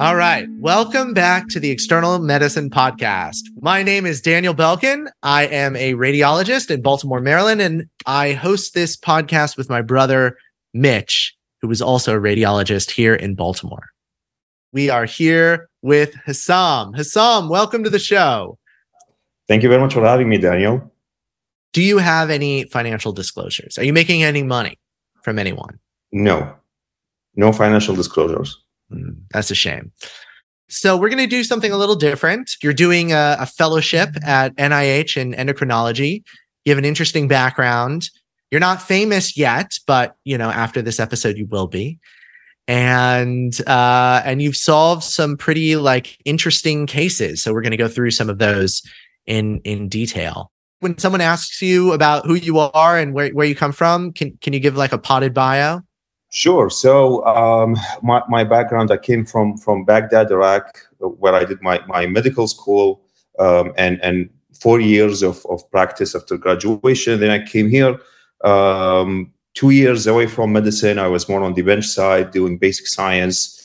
All right. Welcome back to the External Medicine Podcast. My name is Daniel Belkin. I am a radiologist in Baltimore, Maryland, and I host this podcast with my brother, Mitch, who is also a radiologist here in Baltimore. We are here with Hussam. Hussam, welcome to the show. Thank you very much for having me, Daniel. Do you have any financial disclosures? Are you making any money from anyone? No, no financial disclosures. Mm, that's a shame. So we're going to do something a little different. You're doing a, a, fellowship at NIH in endocrinology. You have an interesting background. You're not famous yet, but you know after this episode you will be. And uh, and you've solved some pretty like interesting cases. So we're going to go through some of those in in detail. When someone asks you about who you are and where, where you come from, can can you give like a potted bio? Sure. So um, my, my background, I came from from Baghdad, Iraq, where I did my, my medical school um, and and four years of, of practice after graduation. Then I came here um, two years away from medicine. I was more on the bench side doing basic science.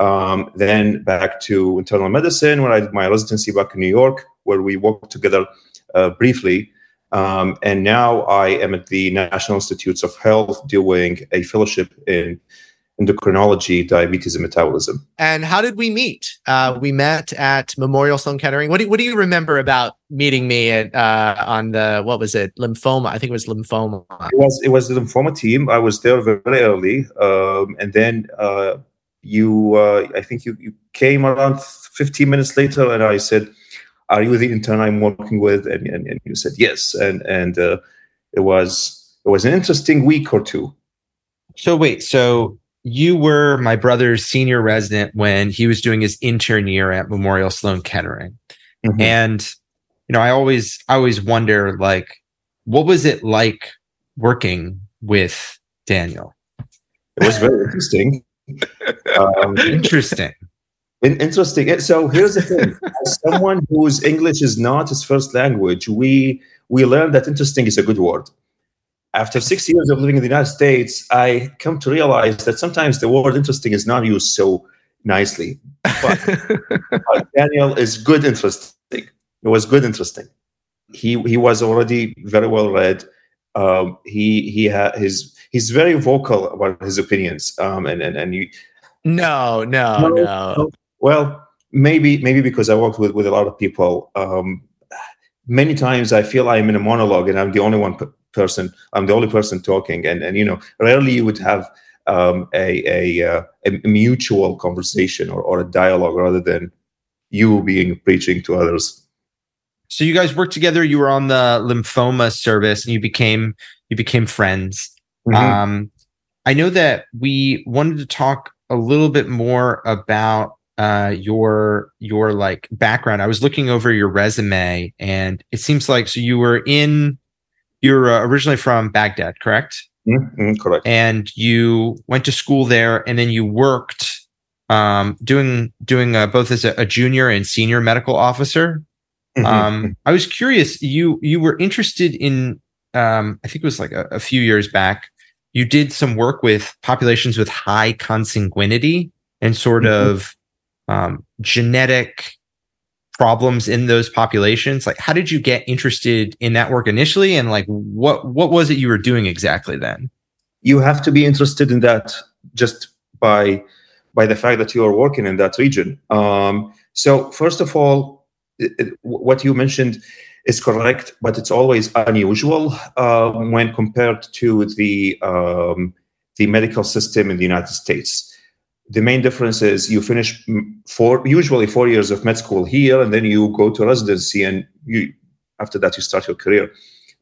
Um, then back to internal medicine, where I did my residency back in New York, where we worked together uh, briefly. Um, and now I am at the National Institutes of Health doing a fellowship in endocrinology, diabetes, and metabolism. And how did we meet? Uh, we met at Memorial Sloan Kettering. What do, what do you remember about meeting me at uh, on the what was it lymphoma? I think it was lymphoma. It was it was the lymphoma team. I was there very early, um, and then uh, you uh, I think you you came around 15 minutes later, and I said are you the intern I'm working with? And, and, and you said yes. And and uh, it was it was an interesting week or two. So wait, so you were my brother's senior resident when he was doing his intern year at Memorial Sloan Kettering. Mm-hmm. And you know, I always I always wonder like what was it like working with Daniel? It was very interesting. Um, interesting. Interesting. So here's the thing: as someone whose English is not his first language, we we learned that interesting is a good word. After six years of living in the United States, I come to realize that sometimes the word interesting is not used so nicely. But Daniel is good interesting. It was good interesting. He he was already very well read. Um, he he had his he's very vocal about his opinions. Um, and and and you. No, no, no. no. Well, maybe maybe because I worked with with a lot of people. Um, many times I feel I'm in a monologue and I'm the only one p- person. I'm the only person talking, and and you know, rarely you would have um, a a, uh, a mutual conversation or, or a dialogue rather than you being preaching to others. So you guys worked together. You were on the lymphoma service, and you became you became friends. Mm-hmm. Um, I know that we wanted to talk a little bit more about uh, your your like background. I was looking over your resume, and it seems like so you were in. You're uh, originally from Baghdad, correct? Mm-hmm, correct. And you went to school there, and then you worked um, doing doing uh, both as a, a, junior and senior medical officer. Mm-hmm. Um, I was curious. You you were interested in. Um, I think it was like a, a few years back. You did some work with populations with high consanguinity and sort mm-hmm. of um, genetic problems in those populations? Like how did you get interested in that work initially? And like what what was it you were doing exactly then? You have to be interested in that just by by the fact that you are working in that region. Um, so first of all it, it, what you mentioned is correct but it's always unusual uh, when compared to the um, the medical system in the united states the main difference is you finish four usually four years of med school here and then you go to residency and you after that you start your career.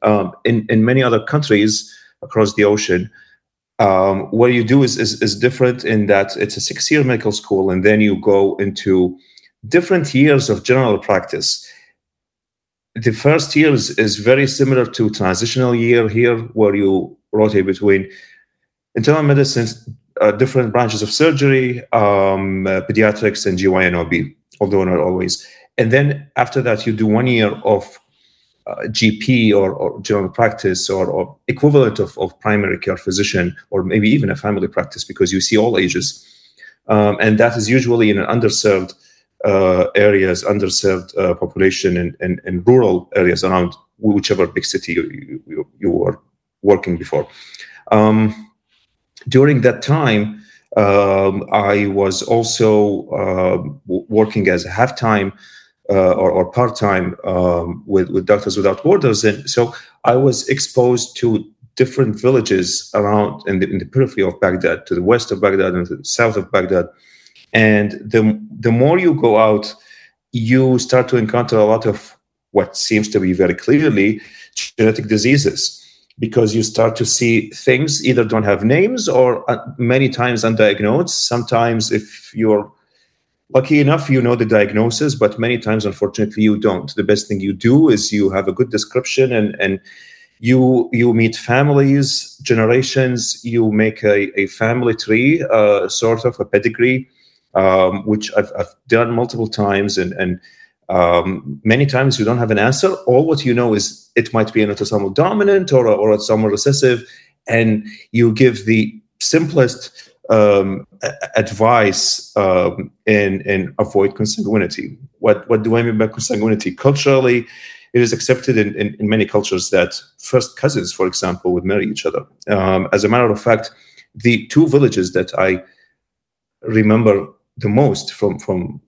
Um, in in many other countries across the ocean um, what you do is, is is different in that it's a six year medical school and then you go into different years of general practice. The first year is, is very similar to transitional year here where you rotate between internal medicine uh, different branches of surgery, um, uh, pediatrics, and GYN-OB, although not always. And then after that, you do one year of uh, GP or, or, general practice or, or equivalent of, of, primary care physician, or maybe even a family practice because you see all ages. um, and that is usually in an underserved uh, areas, underserved uh, population, and rural areas around whichever big city you, you, you were working before. Um, during that time, um, I was also uh, working as a half-time uh, or, or, part-time um, with, with Doctors Without Borders, and so I was exposed to different villages around in the, in the periphery of Baghdad, to the west of Baghdad and to the south of Baghdad. And the the more you go out, you start to encounter a lot of what seems to be very clearly genetic diseases because you start to see things either don't have names or uh, many times undiagnosed. Sometimes, if you're lucky enough, you know the diagnosis, but many times, unfortunately, you don't. The best thing you do is you have a good description and and you you meet families, generations. You make a, a family tree, uh, sort of a pedigree, um, which I've, I've done multiple times, and and um, many times you don't have an answer. All what you know is it might be an autosomal dominant or or autosomal recessive, and you give the simplest um, advice um, in avoid consanguinity. What what do I mean by consanguinity? Culturally, it is accepted in, in, in, many cultures that first cousins, for example, would marry each other. Um, as a matter of fact, the two villages that I remember the most from from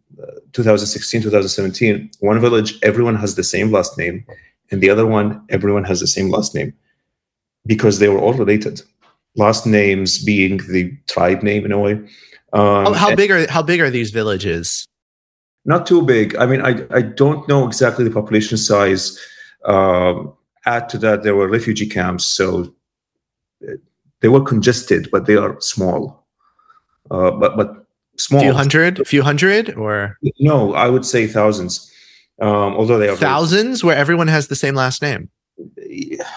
2016 2017 one village everyone has the same last name and the other one everyone has the same last name because they were all related last names being the tribe name in a way um, how, how big are how big are these villages not too big. I mean, I, I don't know exactly the population size. Um, add to that, there were refugee camps, so uh, they were congested, but they are small. Uh, but but small. Few hundred, a few hundred, or no, I would say thousands. Um, although they are thousands, very- where everyone has the same last name.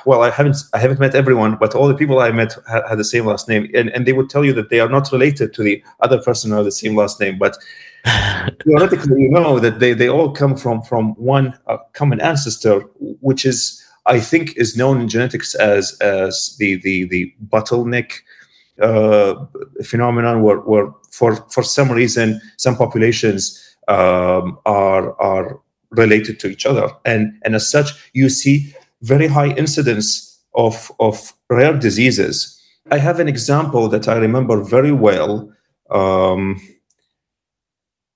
Well, I haven't I haven't met everyone, but all the people I met had, had the same last name, and, and they would tell you that they are not related to the other person who has the same last name, but theoretically, you know that they, they all come from from one uh, common ancestor, which is I think is known in genetics as as the the the bottleneck uh, phenomenon, where, where for for some reason some populations um, are are related to each other, and and as such you see very high incidence of of rare diseases. I have an example that I remember very well. Um,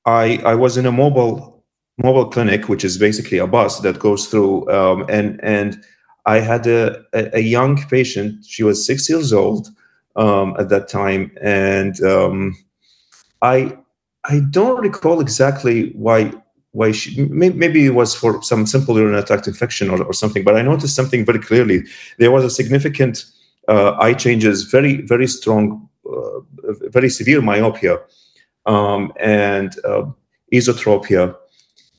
I I was in a mobile mobile clinic, which is basically a bus that goes through, um, and and I had a, a, a young patient. She was six years old um, at that time, and um, I I don't recall exactly why why she maybe it was for some simple urinary tract infection or, or something but i noticed something very clearly there was a significant uh, eye changes very very strong uh, very severe myopia um, and uh, esotropia,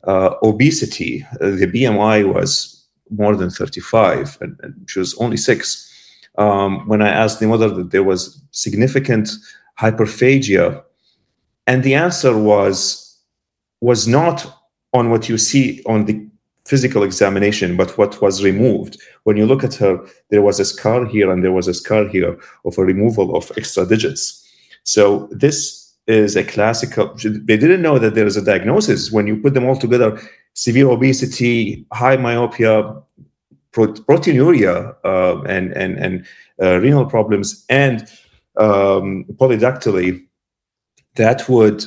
obesity. Uh, the BMI was more than 35, and, and she was only six. Um, when I asked the mother that there was significant hyperphagia, and the answer was was not on what you see on the physical examination, but what was removed. When you look at her, there was a scar here and there was a scar here of a removal of extra digits. So this is a classical. They didn't know that there is a diagnosis. When you put them all together, severe obesity, high myopia, proteinuria, uh, and and and uh, renal problems, and um, polydactyly, that would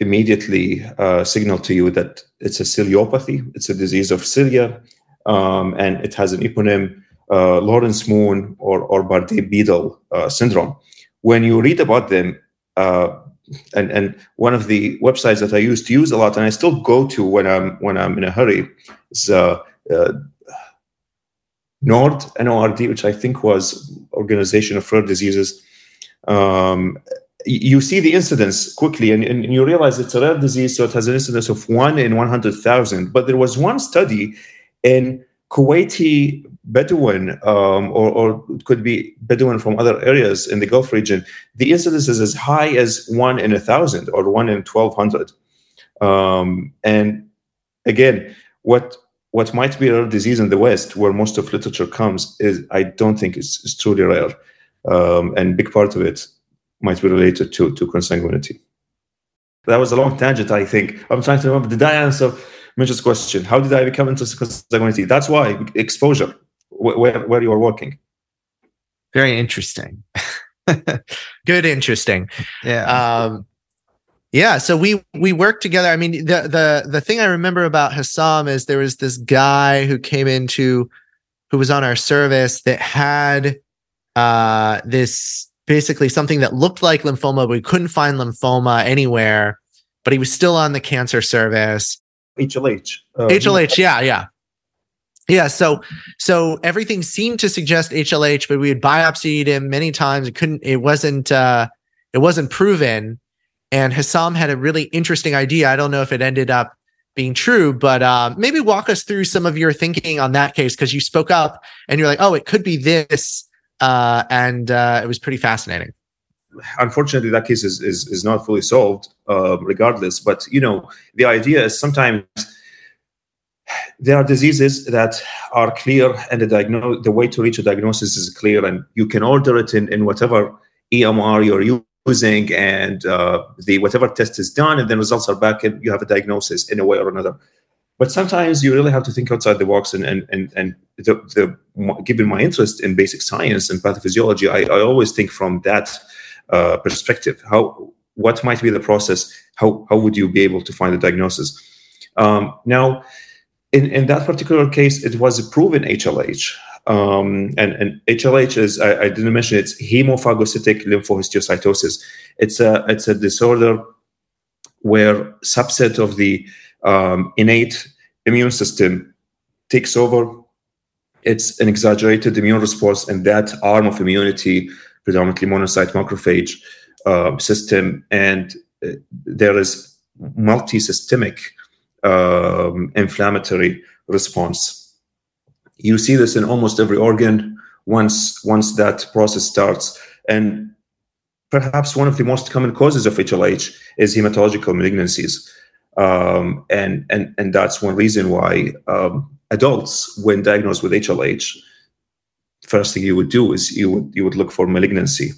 immediately uh, signal to you that it's a ciliopathy. It's a disease of cilia, um, and it has an eponym, uh, Laurence Moon or or Bardet-Biedl uh, syndrome. When you read about them, uh, and and one of the websites that I used to use a lot, and I still go to when I'm when I'm in a hurry, is uh, uh, NORD NORD, which I think was Organization of Rare Diseases. Um, you see the incidence quickly, and, and you realize it's a rare disease, so it has an incidence of one in one hundred thousand. But there was one study in Kuwaiti Bedouin, um, or, or it could be Bedouin from other areas in the Gulf region, the incidence is as high as one in a thousand or one in 1200. Um, and again, what what might be a rare disease in the West, where most of literature comes, is I don't think it's, it's truly rare. Um, and big part of it might be related to, to consanguinity. That was a long tangent, I think. I'm trying to remember. Did I answer Mitch's question? How did I become into consanguinity? That's why exposure, where, where you are working. Very interesting. Good, interesting. Yeah. Um, yeah. So we we worked together. I mean, the the the thing I remember about Hussam is there was this guy who came into who was on our service that had uh this basically something that looked like lymphoma, but we couldn't find lymphoma anywhere. But he was still on the cancer service. HLH. Uh, HLH. Yeah. Yeah. Yeah, so so everything seemed to suggest HLH, but we had biopsied him many times. It couldn't. It wasn't. uh It wasn't proven. And Hussam had a really interesting idea. I don't know if it ended up being true, but uh, maybe walk us through some of your thinking on that case because you spoke up and you're like, "Oh, it could be this," uh, and uh, it was pretty fascinating. Unfortunately, that case is is, is not fully solved, uh, regardless. But you know, the idea is sometimes there are diseases that are clear and the diagnose the way to reach a diagnosis is clear and you can order it in, in whatever EMR you're using and uh, the whatever test is done and then results are back and you have a diagnosis in a way or another. But sometimes you really have to think outside the box and and and, and the, the given my interest in basic science and pathophysiology, I, I always think from that uh, perspective. How what might be the process? How how would you be able to find the diagnosis? Um, now in, in that particular case, it was a proven HLH. Um, and, and HLH is, I, I, didn't mention it's hemophagocytic lymphohistiocytosis. It's a, it's a disorder where subset of the um, innate immune system takes over. It's an exaggerated immune response, and that arm of immunity, predominantly monocyte macrophage uh, system, and uh, there is multi-systemic um, inflammatory response. You see this in almost every organ once once that process starts, and perhaps one of the most common causes of HLH is hematological malignancies, um, and and and that's one reason why um, adults, when diagnosed with HLH, first thing you would do is you would you would look for malignancy.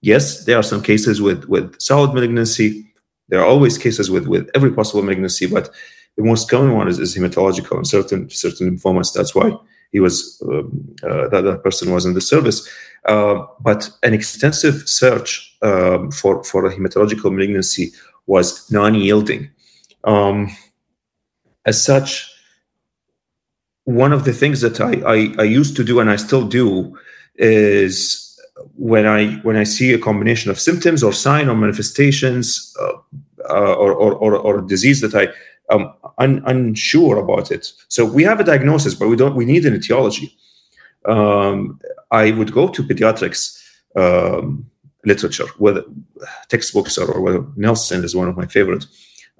Yes, there are some cases with with solid malignancy. There are always cases with with every possible malignancy, but the most common one is, is hematological and certain certain lymphomas. That's why he was um, uh, that, that person was in the service. Uh, but an extensive search um, for for a hematological malignancy was non-yielding. Um, as such, one of the things that I, I, I used to do and I still do is when I when I see a combination of symptoms or sign or manifestations uh, uh, or, or, or, or disease that I am un, unsure about it. So we have a diagnosis, but we don't. We need an etiology. Um, I would go to pediatrics um, literature, whether textbooks or, or whether Nelson is one of my favorite.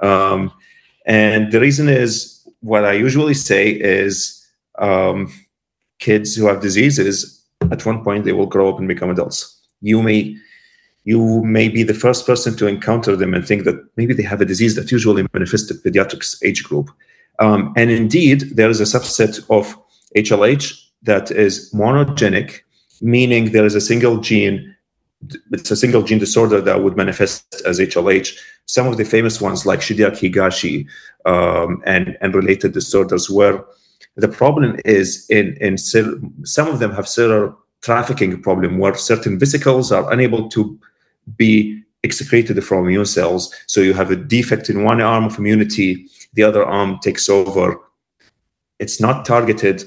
Um, and the reason is what I usually say is um, kids who have diseases at one point they will grow up and become adults. You may you may be the first person to encounter them and think that maybe they have a disease that usually manifests in pediatrics age group. Um, and indeed, there is a subset of HLH that is monogenic, meaning there is a single gene. It's a single gene disorder that would manifest as HLH. Some of the famous ones, like Chediak Higashi um, and and related disorders, where the problem is in in some of them have cellular trafficking problem, where certain vesicles are unable to be excreted from immune cells. So you have a defect in one arm of immunity, the other arm takes over. It's not targeted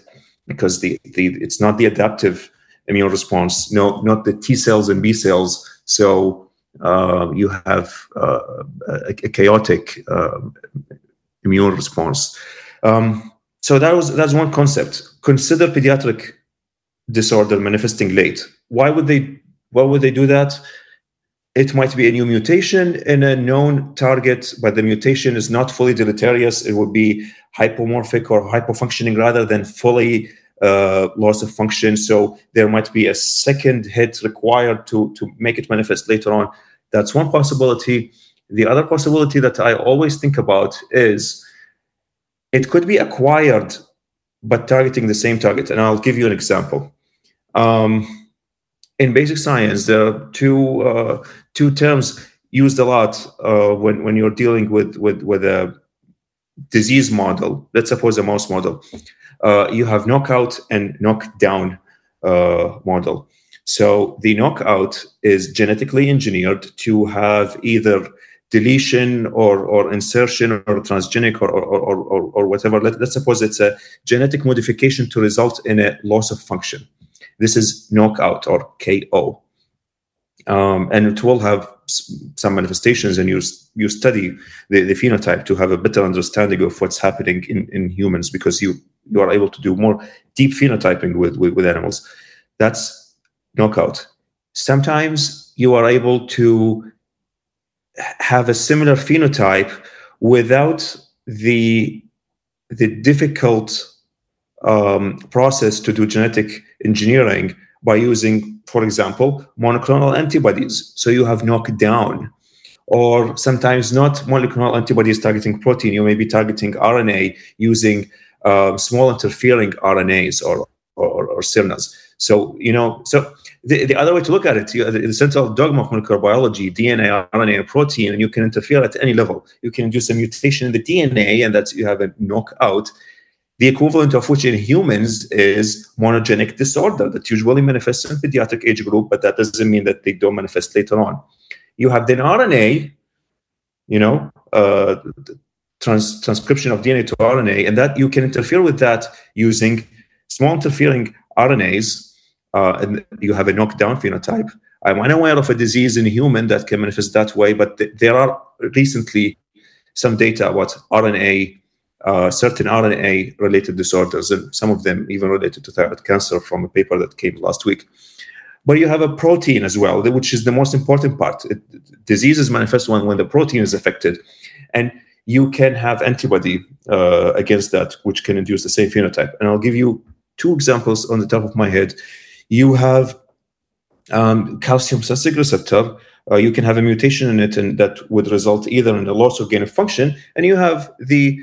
because the, the it's not the adaptive immune response, no, not the T cells and B cells. So uh, you have uh, a, chaotic uh, immune response. Um, so that was that's one concept. Consider pediatric disorder manifesting late. Why would they? Why would they do that? It might be a new mutation in a known target, but the mutation is not fully deleterious. It would be hypomorphic or hypofunctioning rather than fully uh, loss of function. So there might be a second hit required to, to make it manifest later on. That's one possibility. The other possibility that I always think about is it could be acquired, but targeting the same target. And I'll give you an example. Um, in basic science, there are two uh, two terms used a lot uh, when when you're dealing with with with a disease model. Let's suppose a mouse model. Uh, you have knockout and knockdown uh, model. So the knockout is genetically engineered to have either deletion or, or insertion or transgenic or, or, or, or, whatever. Let, let's suppose it's a genetic modification to result in a loss of function. This is knockout or KO. Um, and it will have some manifestations and you, you study the, the phenotype to have a better understanding of what's happening in, in humans because you, you are able to do more deep phenotyping with, with, with animals. That's knockout. Sometimes you are able to have a similar phenotype without the the difficult um, process to do genetic engineering by using, for example, monoclonal antibodies. So you have knockdown, or sometimes not monoclonal antibodies targeting protein. You may be targeting RNA using uh, small interfering RNAs or or, or siRNAs. So you know, so the, the other way to look at it, you, the central dogma of molecular biology, DNA, RNA, and protein, and you can interfere at any level. You can induce a mutation in the DNA, and that's you have a knockout. The equivalent of which in humans is monogenic disorder that usually manifests in pediatric age group, but that doesn't mean that they don't manifest later on. You have then RNA, you know, uh, trans- transcription of DNA to RNA, and that you can interfere with that using small interfering RNAs uh, and you have a knockdown phenotype. I'm unaware of a disease in human that can manifest that way, but th- there are recently some data about RNA, certain RNA related disorders, and some of them even related to thyroid cancer from a paper that came last week. But you have a protein as well, which is the most important part. It, diseases manifest when, when the protein is affected. And you can have antibody uh, against that, which can induce the same phenotype. And I'll give you two examples on the top of my head you have um, calcium sensing receptor. Uh, you can have a mutation in it, and that would result either in a loss of gain of function, and you have the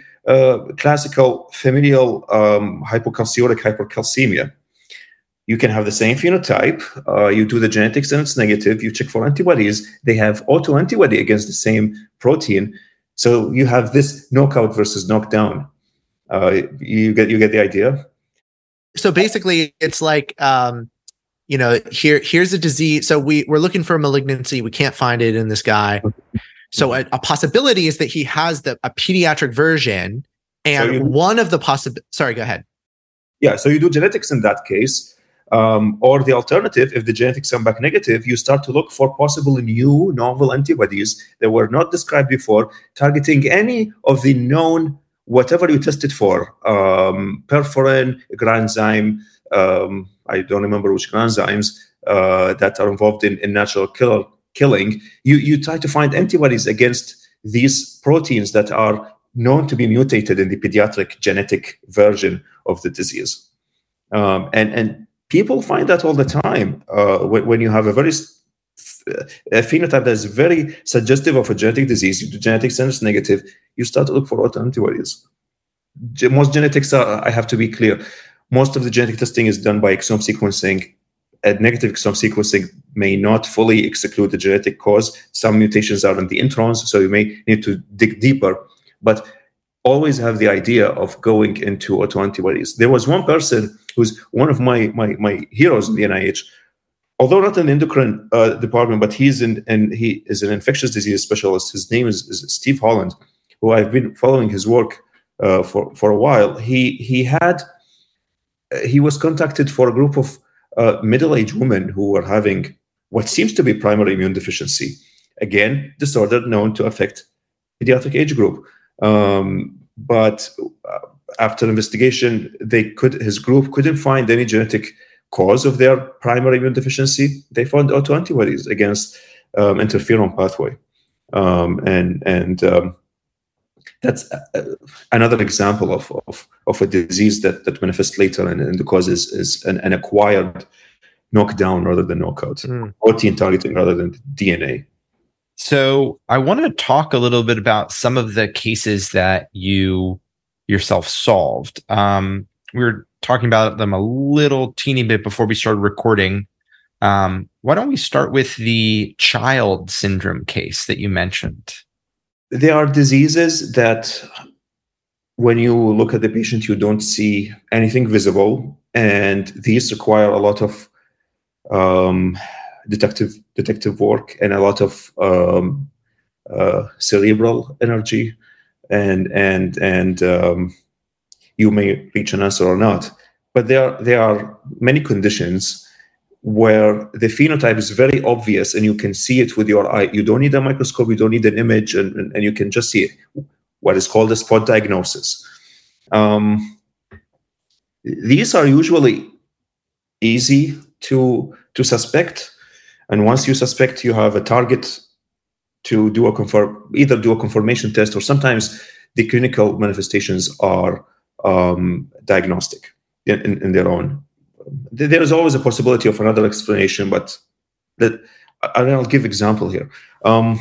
classical familial um, hypocalciuric hypercalcemia. You can have the same phenotype. Uh, you do the genetics and it's negative. You check for antibodies. They have autoantibody against the same protein. So you have this knockout versus knockdown. Uh, you get you get the idea. So basically, it's like um, you know, here here's a disease. So we we're looking for a malignancy. We can't find it in this guy. So a, a possibility is that he has the a pediatric version, and so one of the possible. Sorry, go ahead. Yeah, so you do genetics in that case, um, or the alternative, if the genetics come back negative, you start to look for possible new novel antibodies that were not described before, targeting any of the known whatever you tested for, um, perforin, granzyme. Um, I don't remember which enzymes uh, that are involved in, in natural killer, killing, you, you try to find antibodies against these proteins that are known to be mutated in the pediatric genetic version of the disease. Um, and, and people find that all the time uh, when, when, you have a very a phenotype that is very suggestive of a genetic disease, you do genetic sense negative, you start to look for autoantibodies. Most genetics are, I have to be clear, most of the genetic testing is done by exome sequencing. Negative exome sequencing may not fully exclude the genetic cause. Some mutations are in the introns, so you may need to dig deeper. But always have the idea of going into autoantibodies. There was one person who's one of my my, my heroes in the NIH, although not in the endocrine uh, department, but he's in and he is an infectious disease specialist. His name is, is Steve Holland, who I've been following his work uh, for for a while. He he had he was contacted for a group of uh, middle-aged women who were having what seems to be primary immune deficiency. Again, disorder known to affect pediatric age group. Um, but uh, after investigation, they could his group couldn't find any genetic cause of their primary immune deficiency. They found autoantibodies against um, interferon pathway, um, and and um, that's another example of, of, of a disease that, that manifests later and, and the cause is, is an, an acquired knockdown rather than knockout, mm. protein targeting rather than DNA. So I want to talk a little bit about some of the cases that you yourself solved. Um, we were talking about them a little teeny bit before we started recording. Um, why don't we start with the child syndrome case that you mentioned? There are diseases that, when you look at the patient, you don't see anything visible, and these require a lot of um, detective detective work and a lot of um, uh, cerebral energy, and and and um, you may reach an answer or not. But there there are many conditions where the phenotype is very obvious and you can see it with your eye. You don't need a microscope, you don't need an image, and, and, and you can just see it. What is called a spot diagnosis. Um, these are usually easy to to suspect, and once you suspect, you have a target to do a confirm either do a confirmation test or sometimes the clinical manifestations are um, diagnostic in, in, in their own there is always a possibility of another explanation, but that I'll give example here. Um,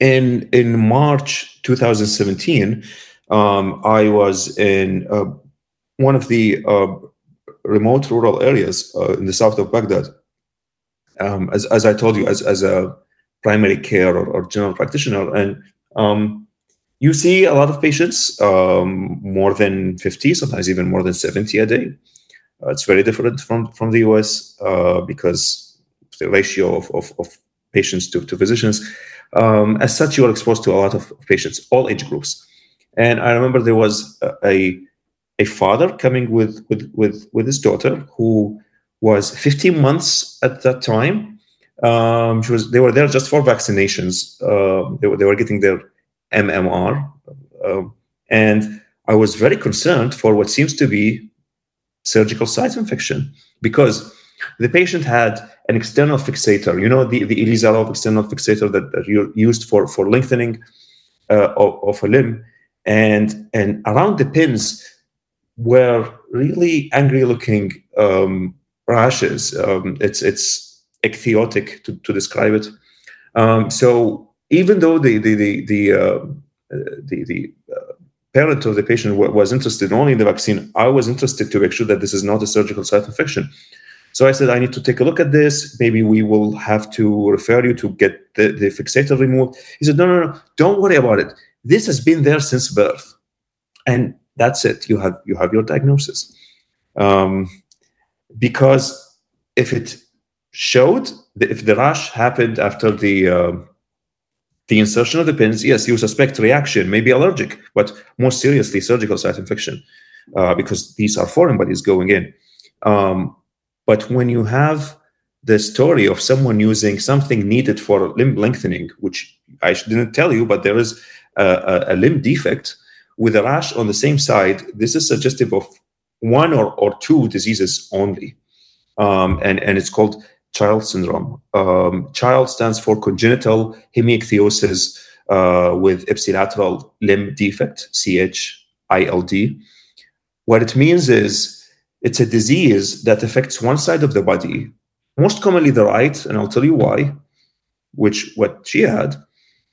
in in March 2017, um, I was in uh, one of the uh, remote rural areas uh, in the south of Baghdad. Um, as as I told you, as as a primary care or, or general practitioner, and um, you see a lot of patients, um, more than 50, sometimes even more than 70 a day. Uh, it's very different from, from the US uh, because the ratio of, of, of patients to, to physicians. Um, as such, you are exposed to a lot of patients, all age groups. And I remember there was a, a father coming with, with, with, with his daughter who was 15 months at that time. Um, she was, they were there just for vaccinations. Uh, they, were, they were getting their MMR. Um, and I was very concerned for what seems to be surgical site infection because the patient had an external fixator, you know, the, the Ilizarov external fixator that, that you used for, for lengthening uh, of, of, a limb. And, and around the pins were really angry looking um, rashes. Um, it's, it's ichthyotic to, to describe it. Um, so even though the, the, the, the, uh, the, the uh, parent of the patient was interested only in the vaccine, I was interested to make sure that this is not a surgical site infection. So I said, I need to take a look at this. Maybe we will have to refer you to get the, the fixator removed. He said, No, no, no, don't worry about it. This has been there since birth. And that's it. You have you have your diagnosis. Um, because if it showed, if the rash happened after the uh, the insertion of the pins, yes, you suspect reaction, maybe allergic, but more seriously, surgical site infection, uh, because these are foreign bodies going in. Um, but when you have the story of someone using something needed for limb lengthening, which I didn't tell you, but there is a, a, a limb defect with a rash on the same side, this is suggestive of one or, or two diseases only. Um, and, and it's called child syndrome. Um, child stands for congenital hemiichthyosis uh, with ipsilateral limb defect, CHILD. What it means is it's a disease that affects one side of the body, most commonly the right, and I'll tell you why, which what she had.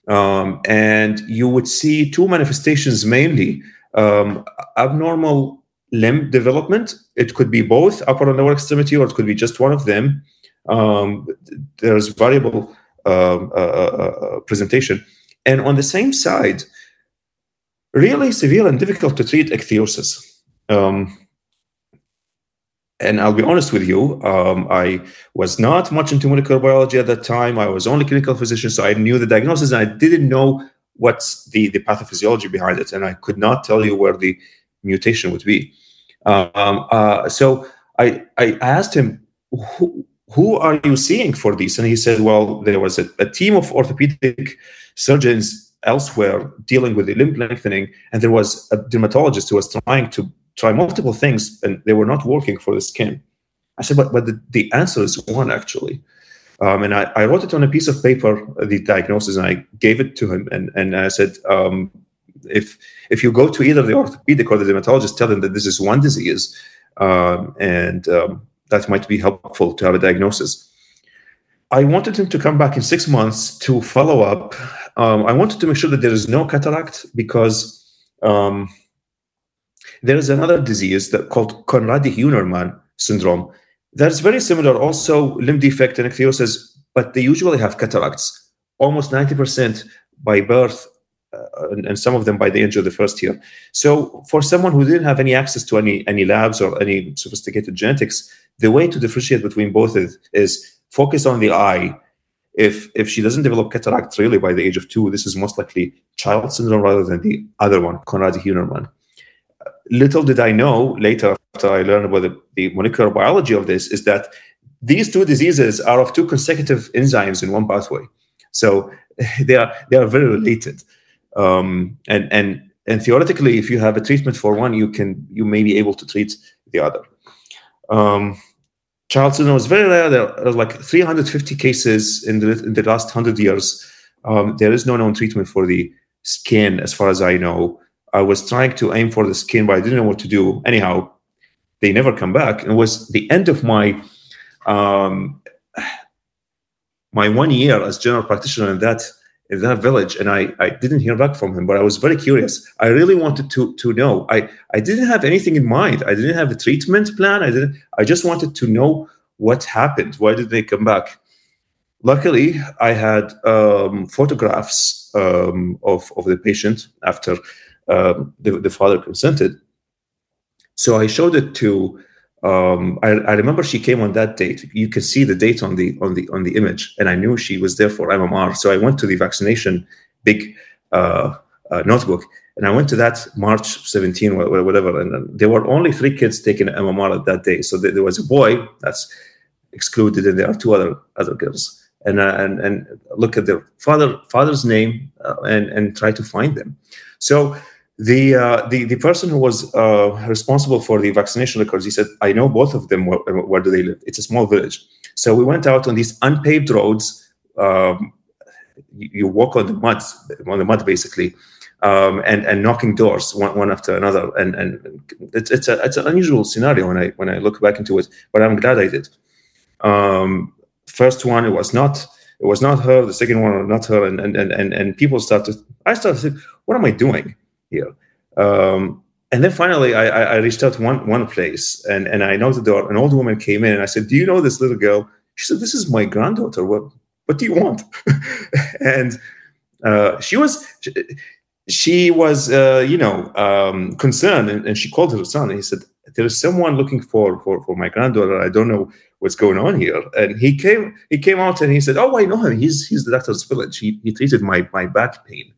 Um, and you would see two manifestations mainly um, abnormal limb development. It could be both upper and lower extremity, or it could be just one of them um, there's variable um, uh, uh, uh, presentation. And on the same side, really severe and difficult to treat ichthyosis. Um, and I'll be honest with you, um, I was not much into molecular biology at that time. I was only clinical physician, so I knew the diagnosis and I didn't know what's the, the pathophysiology behind it. And I could not tell you where the mutation would be. Um, uh, so I, I asked him, who are you seeing for this? And he said, well, there was a, a team of orthopedic surgeons elsewhere dealing with the limb lengthening, and there was a dermatologist who was trying to try multiple things, and they were not working for the skin. I said, but, but the, the answer is one, actually. Um, and I, I, wrote it on a piece of paper, the diagnosis, and I gave it to him. And, and I said, um, if if you go to either the orthopedic or the dermatologist, tell them that this is one disease, um, and um, that might be helpful to have a diagnosis. I wanted him to come back in six months to follow up. Um, I wanted to make sure that there is no cataract because um, there is another disease that called Conradi-Hunermann syndrome. That's very similar. Also, limb defect and ichthyosis, but they usually have cataracts. Almost 90% by birth, Uh, and, and, some of them by the age of the first year. So, for someone who didn't have any access to any any labs or any sophisticated genetics, the way to differentiate between both is, is focus on the eye. If if she doesn't develop cataract really by the age of two, this is most likely child syndrome rather than the other one, Conradi-Hünermann. Little did I know later after I learned about the, the molecular biology of this is that these two diseases are of two consecutive enzymes in one pathway. So they are they are very related. Um, and and and theoretically, if you have a treatment for one, you can you may be able to treat the other. Um, child syndrome is very rare. There are like 350 cases in the in the last hundred years. Um, there is no known treatment for the skin, as far as I know. I was trying to aim for the skin, but I didn't know what to do. Anyhow, they never come back. It was the end of my um, my one year as general practitioner and that in that village, and I, I didn't hear back from him. But I was very curious. I really wanted to to know. I I didn't have anything in mind. I didn't have a treatment plan. I didn't. I just wanted to know what happened. Why did they come back? Luckily, I had um, photographs um, of of the patient after um, the, the father consented. So I showed it to. Um, I, I, remember she came on that date. You can see the date on the on the on the image, and I knew she was there for MMR. So I went to the vaccination big uh, uh, notebook, and I went to that March 17 whatever. And there were only three kids taking MMR at that day. So there was a boy that's excluded, and there are two other other girls. And uh, and and look at their father father's name uh, and and try to find them. So the, uh, the the person who was uh, responsible for the vaccination records, he said, "I know both of them. Where, where, do they live? It's a small village." So we went out on these unpaved roads. Um, you, you, walk on the mud, on the mud basically, um, and and knocking doors one, one after another. And and it's it's a it's an unusual scenario when I when I look back into it. But I'm glad I did. Um, first one, it was not it was not her. The second one, not her. And and and and people started. I started. What am I doing? Here. Um, and then finally, I, I, reached out to one one place, and and I knocked the door. An old woman came in, and I said, "Do you know this little girl?" She said, "This is my granddaughter. What what do you want?" and uh, she was. She, she was, uh, you know, um, concerned, and, and, she called her son. And he said, "There is someone looking for, for for my granddaughter. I don't know what's going on here." And he came he came out and he said, "Oh, I know him. He's he's the doctor's village. He he treated my my back pain."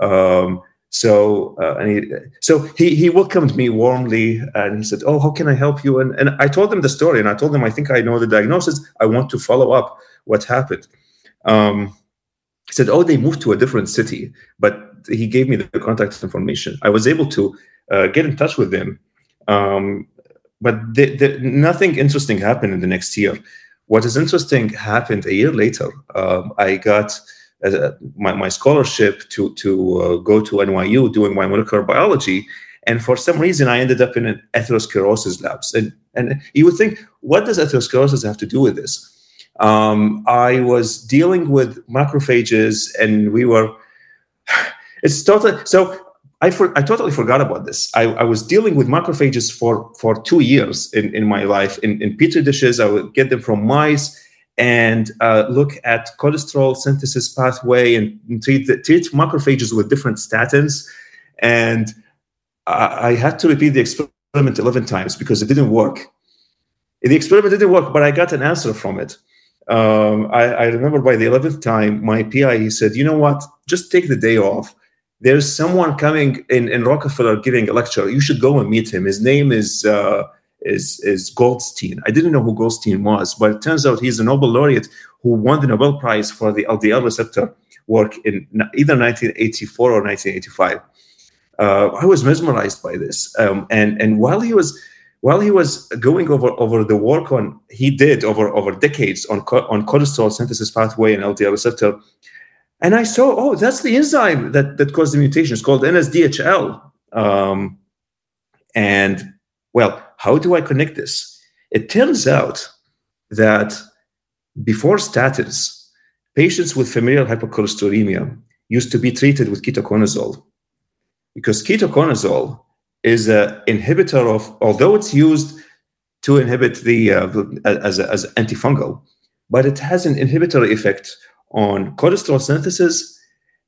Um, so uh, and he, so he he welcomed me warmly and he said, "Oh, how can I help you?" And and I told him the story and I told him I think I know the diagnosis. I want to follow up what happened. Um, he said, "Oh, they moved to a different city," but he gave me the contact information. I was able to uh, get in touch with them, um, but nothing interesting happened in the next year. What is interesting happened a year later. Um, I got uh, my, my scholarship to to uh, go to NYU doing my molecular biology, and for some reason I ended up in an atherosclerosis labs. And and you would think, what does atherosclerosis have to do with this? Um, I was dealing with macrophages, and we were. It's totally so. I, for, I totally forgot about this. I, I was dealing with macrophages for, for two years in, in my life. In, in petri dishes, I would get them from mice and uh, look at cholesterol synthesis pathway and treat, the, treat macrophages with different statins. And I, I had to repeat the experiment 11 times because it didn't work. The experiment didn't work, but I got an answer from it. Um, I, I, remember by the 11th time, my PI, he said, you know what, just take the day off. There's someone coming in, in Rockefeller giving a lecture. You should go and meet him. His name is uh, is is Goldstein. I didn't know who Goldstein was, but it turns out he's a Nobel laureate who won the Nobel Prize for the LDL receptor work in either 1984 or 1985. Uh, I was mesmerized by this, um, and and while he was while he was going over over the work on he did over over decades on on cholesterol synthesis pathway and LDL receptor, and I saw oh that's the enzyme that that caused the mutation. It's called NSDHL, um, and well how do I connect this? It turns out that before statins, patients with familial hypercholesterolemia used to be treated with ketoconazole because ketoconazole is an inhibitor of, although it's used to inhibit the uh, as as antifungal, but it has an inhibitory effect on cholesterol synthesis,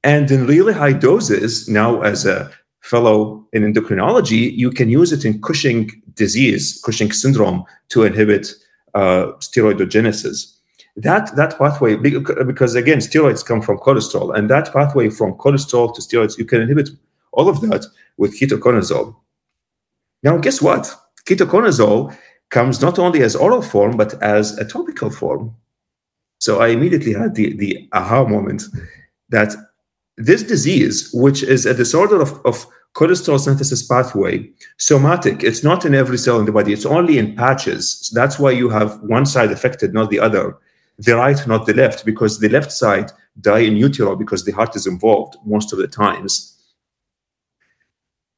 and in really high doses. Now, as a fellow in endocrinology, you can use it in Cushing disease, Cushing syndrome, to inhibit uh, steroidogenesis. That that pathway, because again, steroids come from cholesterol, and that pathway from cholesterol to steroids, you can inhibit all of that with ketoconazole. Now, guess what? Ketoconazole comes not only as oral form but as a topical form. So I immediately had the the aha moment that this disease, which is a disorder of, of cholesterol synthesis pathway, somatic, it's not in every cell in the body, it's only in patches. That's why you have one side affected, not the other. The right, not the left, because the left side die in utero because the heart is involved most of the times.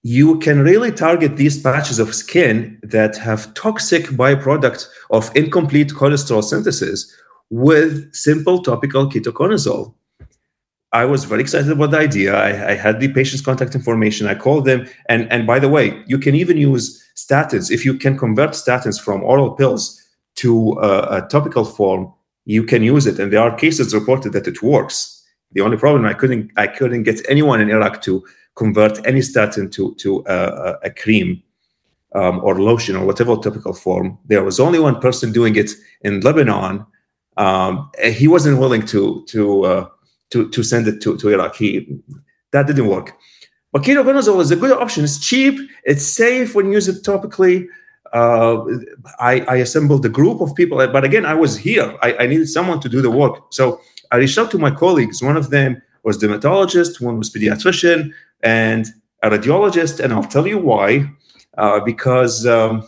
You can really target these patches of skin that have toxic byproduct of incomplete cholesterol synthesis with simple topical ketoconazole I was very excited about the idea. I, I, had the patient's contact information. I called them, and and by the way, you can even use statins if you can convert statins from oral pills to uh, a topical form. You can use it, and there are cases reported that it works. The only problem I couldn't I couldn't get anyone in Iraq to convert any statin to to a cream um, or lotion or whatever topical form. There was only one person doing it in Lebanon. Um, he wasn't willing to to uh, to, to send it to, to Iraq. He, that didn't work. But ketoconazole is a good option. It's cheap. It's safe when used topically. Uh, I, I, assembled a group of people, but again, I was here. I, I, needed someone to do the work. So I reached out to my colleagues. One of them was dermatologist, one was pediatrician, and a radiologist. And I'll tell you why. Uh, because um,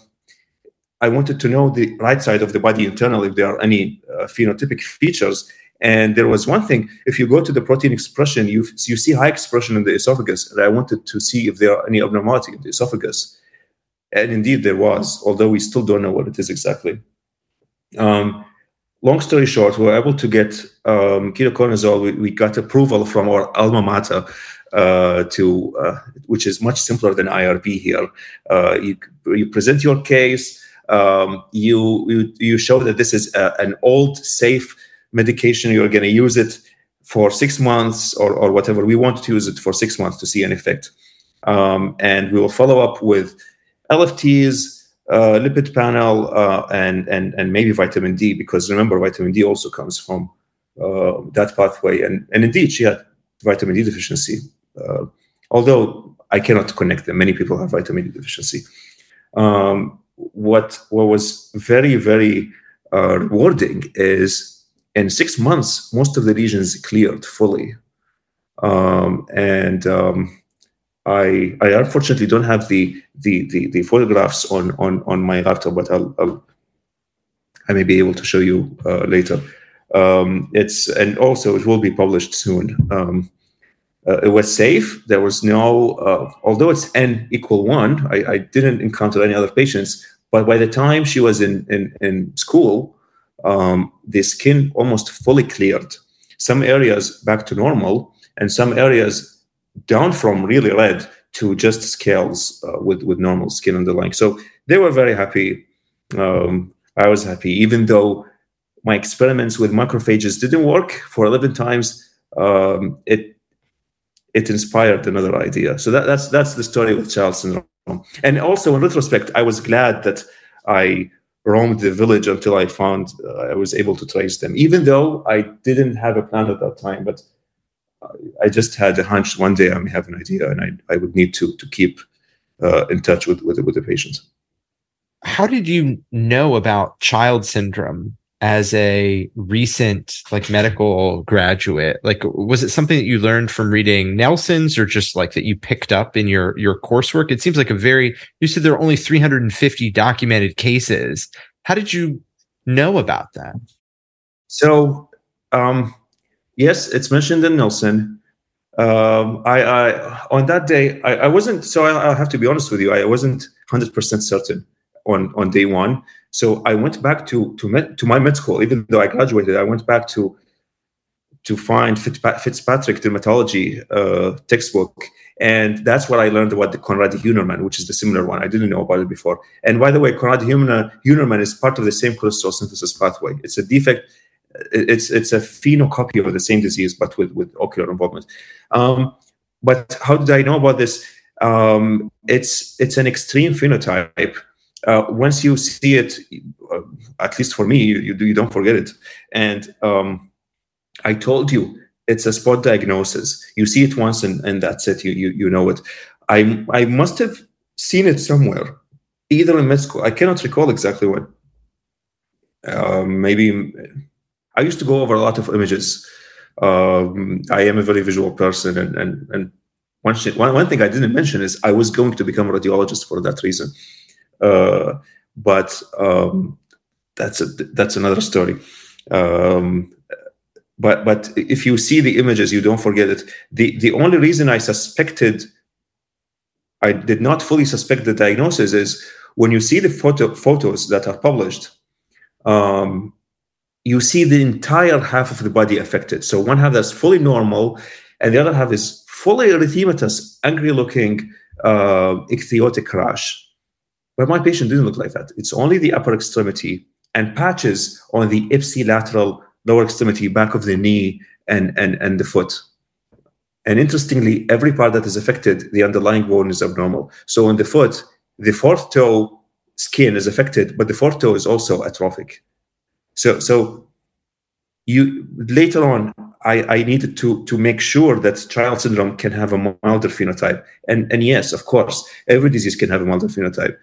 I wanted to know the right side of the body internally, if there are any uh, phenotypic features. And there was one thing: if you go to the protein expression, you you see high expression in the esophagus. And I wanted to see if there are any abnormality in the esophagus, and indeed there was, although we still don't know what it is exactly. Um, long story short, we were able to get um, ketoconazole. We, we, got approval from our alma mater, uh, to uh, which is much simpler than IRB here. Uh, you, you present your case. Um, you, you you show that this is a, an old, safe medication, you're going to use it for six months or, or whatever. We want to use it for six months to see an effect. Um, and we will follow up with LFTs, uh, lipid panel, uh, and, and, and maybe vitamin D, because remember, vitamin D also comes from uh, that pathway. And, and indeed, she had vitamin D deficiency, uh, although I cannot connect them. Many people have vitamin D deficiency. Um, what, what was very, very uh, rewarding is in six months, most of the regions cleared fully. Um, and um, I, I unfortunately don't have the, the, the, the, photographs on, on, on my laptop, but I'll, I'll I may be able to show you uh, later. Um, it's and also it will be published soon. Um, uh, it was safe. There was no, uh, although it's n equal one, I, I, didn't encounter any other patients. But by the time she was in in, in school, um, the skin almost fully cleared. Some areas back to normal, and some areas down from really red to just scales uh, with with normal skin underlying. So they were very happy. Um, I was happy, even though my experiments with macrophages didn't work for 11 times. Um, it it inspired another idea. So that, that's that's the story with Charles syndrome. And also, in retrospect, I was glad that I roamed the village until I found uh, I was able to trace them, even though I didn't have a plan at that time. But I just had a hunch one day I may have an idea and I, I would need to to keep uh, in touch with, with, with the patients. How did you know about child syndrome as a recent like medical graduate? Like was it something that you learned from reading Nelson's or just like that you picked up in your your coursework? It seems like a very you said there are only 350 documented cases. How did you know about that? So um yes, it's mentioned in Nelson. Um, I, I on that day I, I wasn't so I, I have to be honest with you I wasn't hundred percent certain on on day one so I went back to to med, to my med school, even though I graduated. I went back to to find Fitzpatrick dermatology uh, textbook, and that's what I learned about the Conradi-Hünermann, which is the similar one. I didn't know about it before. And by the way, Conradi-Hünermann is part of the same cholesterol synthesis pathway. It's a defect. It's it's a phenocopy of the same disease, but with with ocular involvement. Um, but how did I know about this? Um, it's it's an extreme phenotype. Uh, once you see it, uh, at least for me, you, you, you don't forget it. And um, I told you it's a spot diagnosis. You see it once and, and that's it. You, you you know it. I I must have seen it somewhere, either in med school. I cannot recall exactly when. Um, maybe I used to go over a lot of images. Um, I am a very visual person, and and and one, one one thing I didn't mention is I was going to become a radiologist for that reason. Uh, but um, that's a that's another story. Um, but but if you see the images you don't forget it. The the only reason i suspected i did not fully suspect the diagnosis is when you see the photo, photos that are published um, you see the entire half of the body affected. So one half that's fully normal and the other half is fully erythematous angry looking uh, ichthyotic rash but my patient didn't look like that it's only the upper extremity and patches on the ipsilateral lower extremity, back of the knee, and, and, and the foot. And interestingly, every part that is affected, the underlying bone is abnormal. So on the foot, the fourth toe skin is affected, but the fourth toe is also atrophic. So, so you later on, I, I needed to to make sure that child syndrome can have a milder phenotype. And and yes, of course, every disease can have a milder phenotype.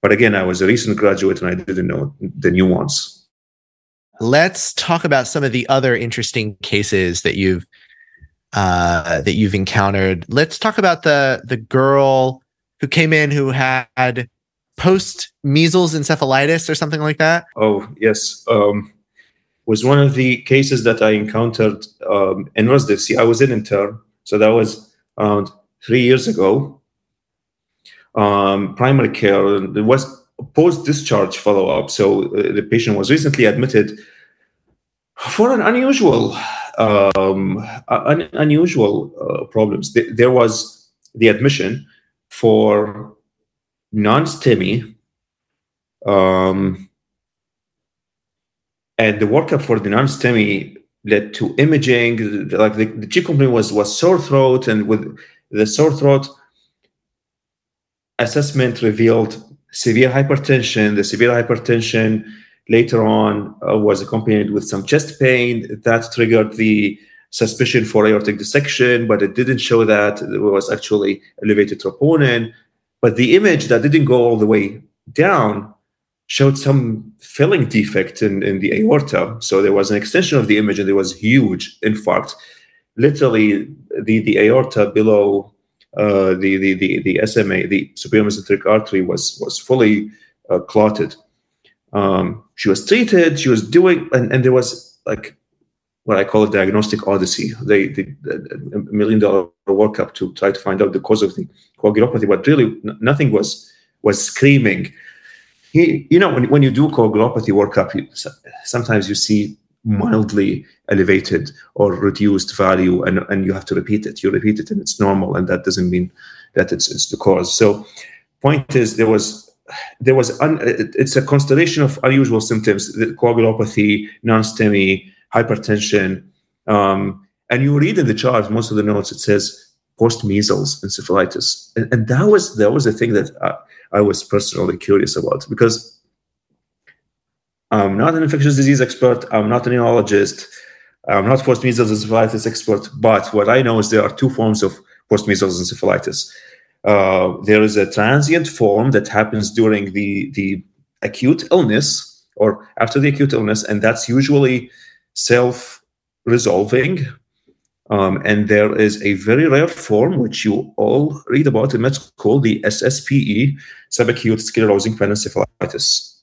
But again, I was a recent graduate and I didn't know the nuance let's talk about some of the other interesting cases that you've uh, that you've encountered. Let's talk about the the girl who came in who had post measles encephalitis or something like that. Oh yes, um, was one of the cases that I encountered um, in residency. I was in intern, so that was around three years ago. Um, primary care. It was post discharge follow up. So uh, the patient was recently admitted for an unusual um, un- unusual uh, problems. Th- there was the admission for non-STEMI, um, and the workup for the non-STEMI led to imaging. Like the, the chief complaint was was sore throat, and with the sore throat assessment revealed severe hypertension. The severe hypertension later on uh, was accompanied with some chest pain that triggered the suspicion for aortic dissection, but it didn't show that it was actually elevated troponin. But the image that didn't go all the way down showed some filling defect in, in the aorta. So there was an extension of the image and there was huge infarct. Literally, the, the aorta below uh, the, the, the, the SMA, the superior mesenteric artery, was, was fully uh, clotted. Um, she was treated, she was doing, and, and there was like what I call a diagnostic odyssey. They did a million dollar workup to try to find out the cause of the coagulopathy, but really nothing was was screaming. He, you know, when, when you do coagulopathy workup, you, sometimes you see mildly elevated or reduced value and, and you have to repeat it. You repeat it and it's normal and that doesn't mean that it's, it's the cause. So point is there was there was un, it's a constellation of unusual symptoms the coagulopathy non-STEMI hypertension um, and you read in the chart most of the notes it says post measles encephalitis. And, and, that was that was the thing that I, I was personally curious about because I'm not an infectious disease expert. I'm not an immunologist. I'm not post measles encephalitis expert. But what I know is there are two forms of post measles encephalitis. Uh, there is a transient form that happens during the the acute illness or after the acute illness, and that's usually self resolving. Um, and there is a very rare form which you all read about in med school, the SSPE, subacute sclerosing panencephalitis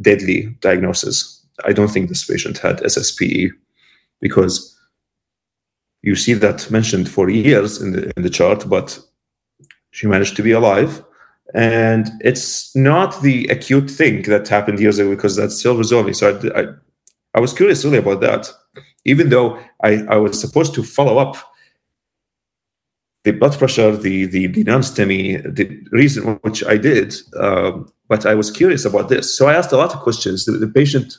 deadly diagnosis. I don't think this patient had SSPE because you see that mentioned for years in the in the chart, but she managed to be alive. And it's not the acute thing that happened years ago because that's still resolving. So I, I, I was curious really about that. even though I, I was supposed to follow up the blood pressure, the the, the non-STEMI, the reason which I did, um, but I was curious about this. So I asked a lot of questions. The, the patient,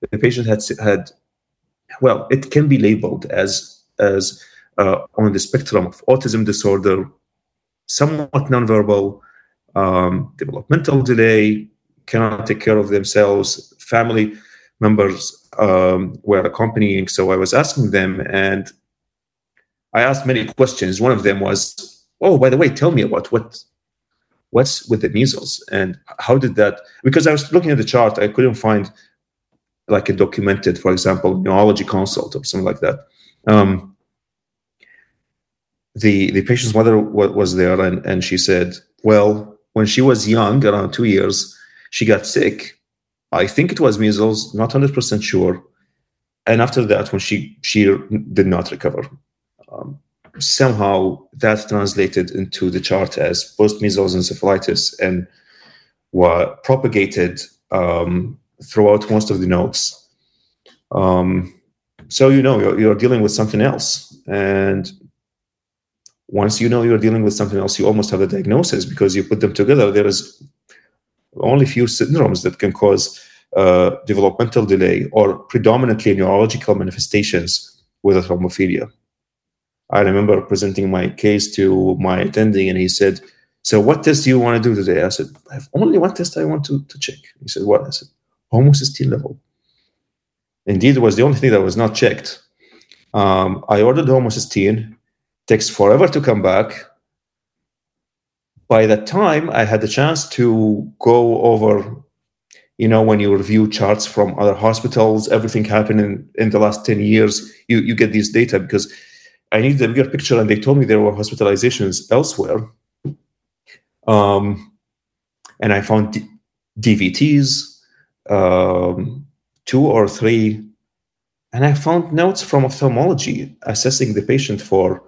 the patient had had, well, it can be labeled as as uh, on the spectrum of autism disorder, somewhat nonverbal, um, developmental delay, cannot take care of themselves. Family members um, were accompanying, so I was asking them, and I asked many questions. One of them was, "Oh, by the way, tell me about what what's with the measles and how did that?" Because I was looking at the chart, I couldn't find like a documented, for example, neurology consult or something like that. Um, the the patient's mother w- was there, and and she said, "Well, when she was young, around two years, she got sick. I think it was measles, not hundred percent sure. And after that, when she she did not recover, um, somehow that translated into the chart as post measles encephalitis and were propagated um, throughout most of the notes. Um, so you know you're, you're, dealing with something else, and once you know you're dealing with something else, you almost have a diagnosis because you put them together. There is only few syndromes that can cause uh, developmental delay or predominantly neurological manifestations with a thrombophilia. I remember presenting my case to my attending, and he said, "So, what test do you want to do today?" I said, "I have only one test I want to, to check." He said, "What?" I said, "Homocysteine level." Indeed, it was the only thing that was not checked. Um, I ordered homocysteine. Takes forever to come back. By that time, I had the chance to go over you know when you review charts from other hospitals everything happened in, in the last 10 years you, you get these data because I needed a bigger picture, and they told me there were hospitalizations elsewhere. Um, and I found D- DVTs, um, two or three, and I found notes from ophthalmology assessing the patient for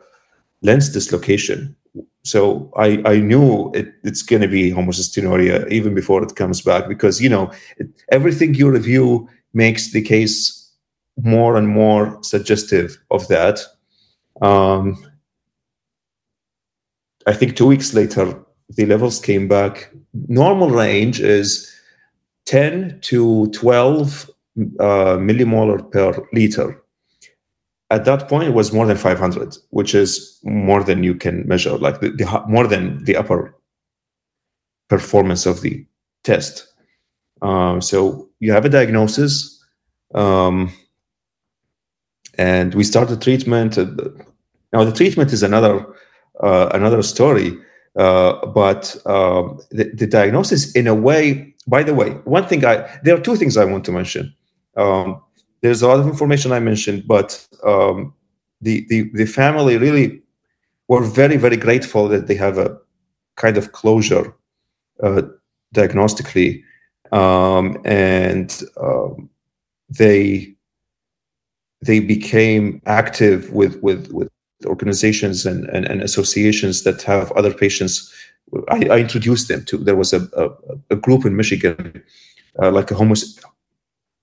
lens dislocation. So I, I knew it, it's going to be homocystinuria even before it comes back because you know it, everything you review makes the case more and more suggestive of that um, I think two weeks later, the levels came back. Normal range is 10 to 12 uh, millimolar per liter. At that point, it was more than 500, which is more than you can measure, like the, the more than the upper performance of the test. Um, so you have a diagnosis. Um, and we started treatment. Now the treatment is another uh, another story, uh, but um, the, the, diagnosis, in a way. By the way, one thing I there are two things I want to mention. Um, there's a lot of information I mentioned, but um, the, the the family really were very very grateful that they have a kind of closure uh, diagnostically, um, and um, they they became active with with with organizations and, and, and associations that have other patients I, I, introduced them to. There was a, a, a group in Michigan, uh, like a homo,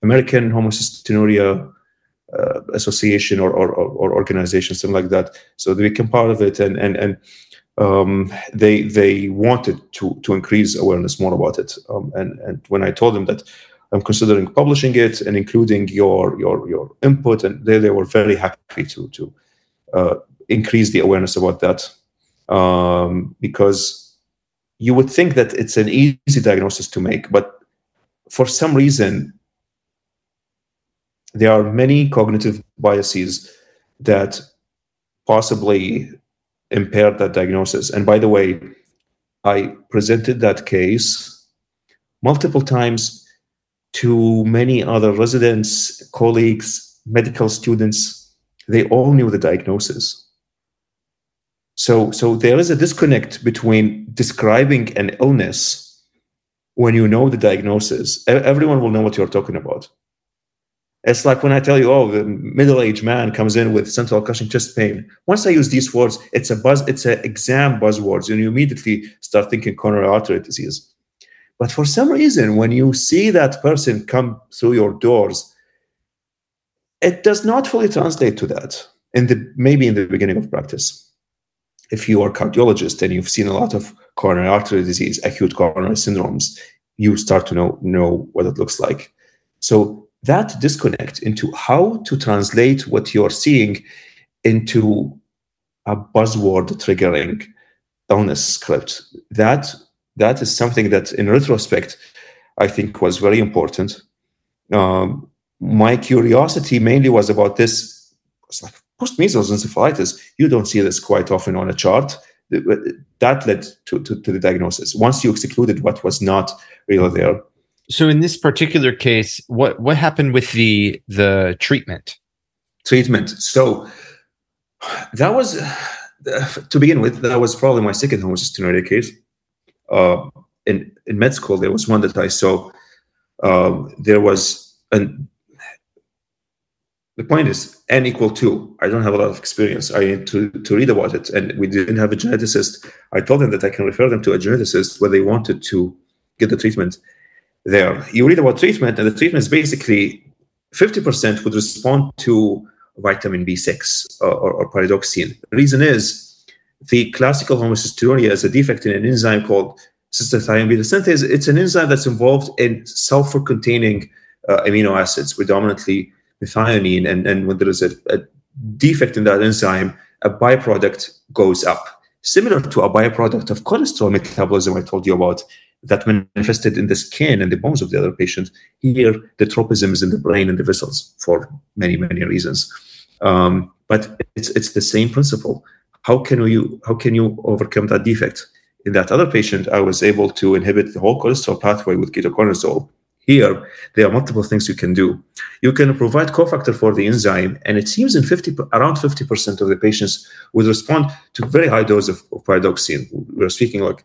American Homocystinuria uh, Association or, or, or, organization, something like that. So they became part of it, and and and um, they they wanted to to increase awareness more about it. Um, and and when I told them that I'm considering publishing it and including your your your input, and they, they were very happy to to increase the awareness about that um, because you would think that it's an easy diagnosis to make, but for some reason there are many cognitive biases that possibly impair that diagnosis. And by the way, I presented that case multiple times to many other residents, colleagues, medical students. They all knew the diagnosis. So, so there is a disconnect between describing an illness when you know the diagnosis. Everyone will know what you're talking about. It's like when I tell you, oh, the middle-aged man comes in with central crushing chest pain. Once I use these words, it's a buzz, it's an exam buzzwords, and you immediately start thinking coronary artery disease. But for some reason, when you see that person come through your doors, it does not fully translate to that in the maybe in the beginning of practice. If you are a cardiologist and you've seen a lot of coronary artery disease, acute coronary syndromes, you start to know know what it looks like. So that disconnect into how to translate what you're seeing into a buzzword triggering illness script that that is something that in retrospect i think was very important um, my curiosity mainly was about this. It's like post measles encephalitis you don't see this quite often on a chart. That led to, to, to the diagnosis. Once you excluded what was not really there. So in this particular case what what happened with the the treatment? Treatment. So that was to begin with that was probably my second homocystinuria case. Uh, in in med school there was one that i saw. Uh, there was an the point is n equal 2 i don't have a lot of experience. I need to, to read about it. And we didn't have a geneticist. I told them that i can refer them to a geneticist where they wanted to get the treatment there. You read about treatment and the treatment is basically 50% would respond to vitamin b6 or, or, pyridoxine. The reason is the classical homocystinuria is a defect in an enzyme called cystathionine beta synthase it's an enzyme that's involved in sulfur containing uh, amino acids predominantly methionine, and, and when there is a, a defect in that enzyme, a byproduct goes up. Similar to a byproduct of cholesterol metabolism I told you about that manifested in the skin and the bones of the other patient. Here, the tropism is in the brain and the vessels for many, many reasons. Um, but it's it's the same principle. How can you how can you overcome that defect? In that other patient, I was able to inhibit the whole cholesterol pathway with ketoconazole here, there are multiple things you can do. You can provide cofactor for the enzyme, and it seems in 50, around 50% of the patients would respond to very high dose of, of pyridoxine. We're speaking like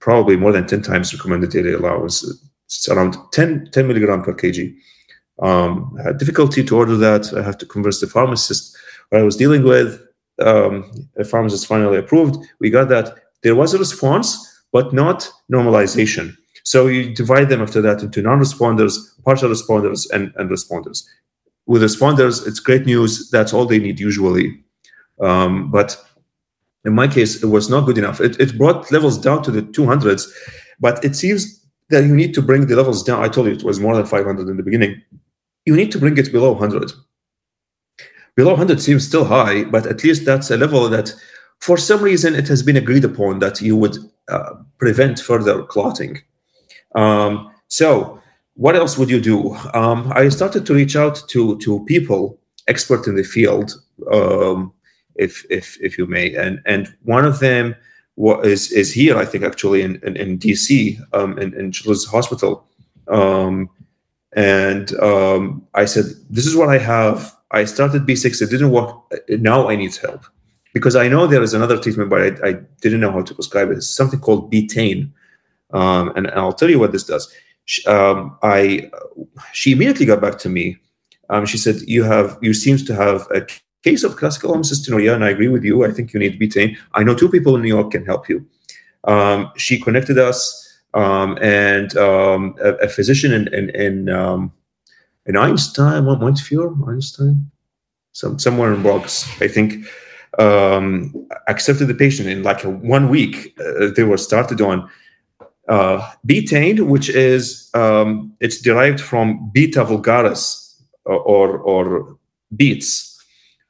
probably more than 10 times recommended daily allowance. It's around 10, 10 milligram per kg. Um, difficulty to order that. I have to convince the pharmacist what I was dealing with. Um, the pharmacist finally approved. We got that. There was a response, but not normalization so you divide them after that into non-responders, partial responders, and, and responders. With responders, it's great news. That's all they need usually. Um, but in my case, it was not good enough. It, it brought levels down to the 200s, but it seems that you need to bring the levels down. I told you it was more than 500 in the beginning. You need to bring it below 100. Below 100 seems still high, but at least that's a level that, for some reason, it has been agreed upon that you would uh, prevent further clotting. Um, so, what else would you do? Um, I started to reach out to to people expert in the field, um, if if if you may, and and one of them is is here, I think, actually in in, in DC, um, in, in Children's Hospital, um, and um, I said, "This is what I have." I started B6. It didn't work. Now I need help because I know there is another treatment, but I, I didn't know how to prescribe it. It's something called betaine um, and, and, I'll tell you what this does. She, um, I she immediately got back to me. Um, she said, "You have you seems to have a case of classical homocystinuria, and I agree with you. I think you need betaine. I know two people in New York can help you." Um, she connected us, um, and um, a, a, physician in in in, in Einstein, what Montefiore, Einstein, some somewhere in Bronx, I think. Um, accepted the patient in like a one week. Uh, they were started on uh, betaine, which is um, it's derived from beta vulgaris or or beets,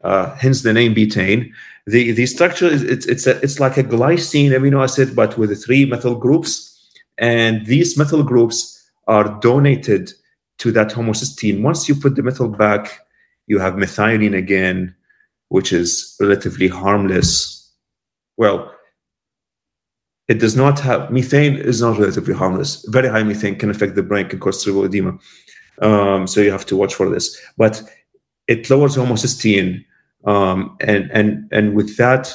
uh, hence the name betaine. The the structure is it's it's a, it's like a glycine amino acid, but with three methyl groups, and these methyl groups are donated to that homocysteine. Once you put the methyl back, you have methionine again, which is relatively harmless. Well, it does not have methionine is not relatively harmless. Very high methionine can affect the brain, can cause cerebral edema. Um, so you have to watch for this. But it lowers homocysteine, um, and and and with that,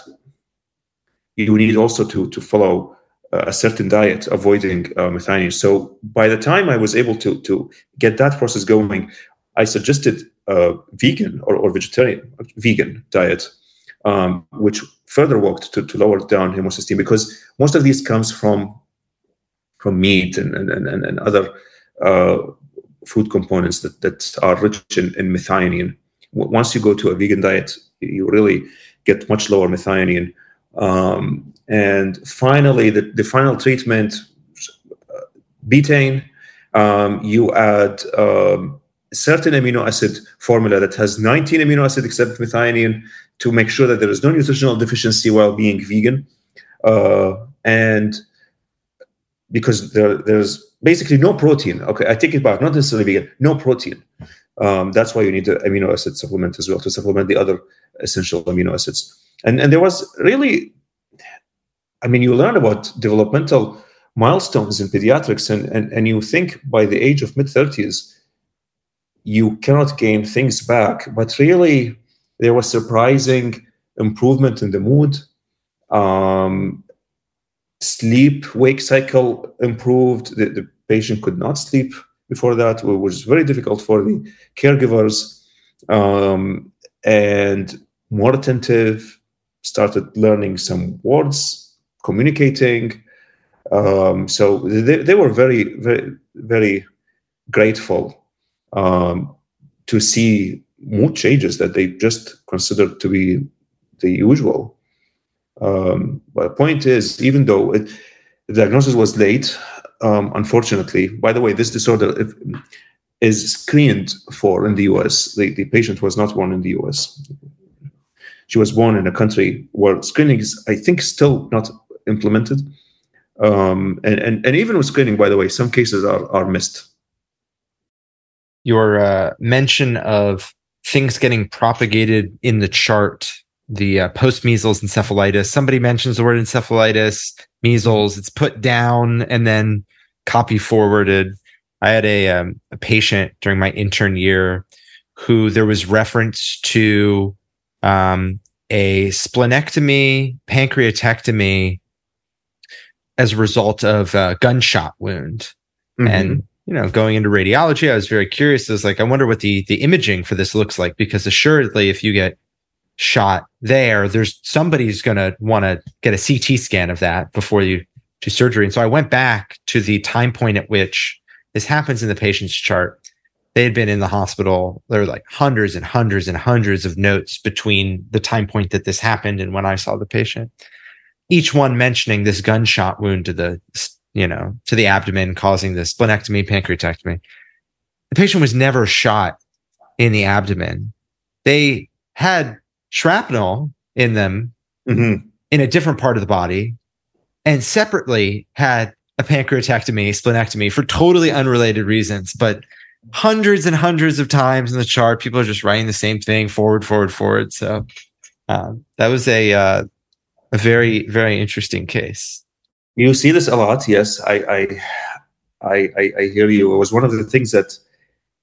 you need also to to follow a certain diet, avoiding uh, methionine. So by the time I was able to to get that process going, I suggested vegan or, or vegetarian vegan diet, um, which further worked to, to lower down homocysteine because most of these comes from from meat and and, and, and other uh, food components that, that are rich in, in methionine. Once you go to a vegan diet, you really get much lower methionine. Um, and finally, the, the final treatment, uh, betaine, um, you add um, certain amino acid formula that has 19 amino acid except methionine to make sure that there is no nutritional deficiency while being vegan. Uh, and because there, there's basically no protein. Okay, I take it back, not necessarily vegan, no protein. Um, that's why you need the amino acid supplement as well to supplement the other essential amino acids. And and there was really, I mean, you learn about developmental milestones in pediatrics, and and, and you think by the age of mid thirties, you cannot gain things back. But really, there was surprising improvement in the mood. Um, sleep wake cycle improved. The, the patient could not sleep before that, which was very difficult for the caregivers. Um, and more attentive, started learning some words, communicating. Um, so they, they were very, very, very grateful um, to see mood changes that they just considered to be the usual. Um, but the point is, even though it, the diagnosis was late, um, unfortunately, by the way, this disorder is screened for in the US. The, the patient was not born in the US. She was born in a country where screening is, I think, still not implemented. Um, and, and, and even with screening, by the way, some cases are, are missed. Your uh, mention of things getting propagated in the chart the uh, post measles encephalitis. Somebody mentions the word encephalitis, measles. It's put down and then copy forwarded. I had a, um, a patient during my intern year who there was reference to um, a splenectomy, pancreatectomy as a result of a gunshot wound. Mm-hmm. And you know, going into radiology, I was very curious. I was like, I wonder what the the imaging for this looks like because assuredly, if you get shot there, there's somebody's going to want to get a CT scan of that before you do surgery. And so I went back to the time point at which this happens in the patient's chart. They had been in the hospital. There were like hundreds and hundreds and hundreds of notes between the time point that this happened and when I saw the patient. Each one mentioning this gunshot wound to the, you know, to the abdomen causing the splenectomy, pancreatectomy. The patient was never shot in the abdomen. They had shrapnel in them mm-hmm. in a different part of the body and separately had a pancreatectomy, splenectomy for totally unrelated reasons. But hundreds and hundreds of times in the chart, people are just writing the same thing forward, forward, forward. So uh, that was a uh, a very very interesting case. You see this a lot, yes. I I I, I hear you. It was one of the things that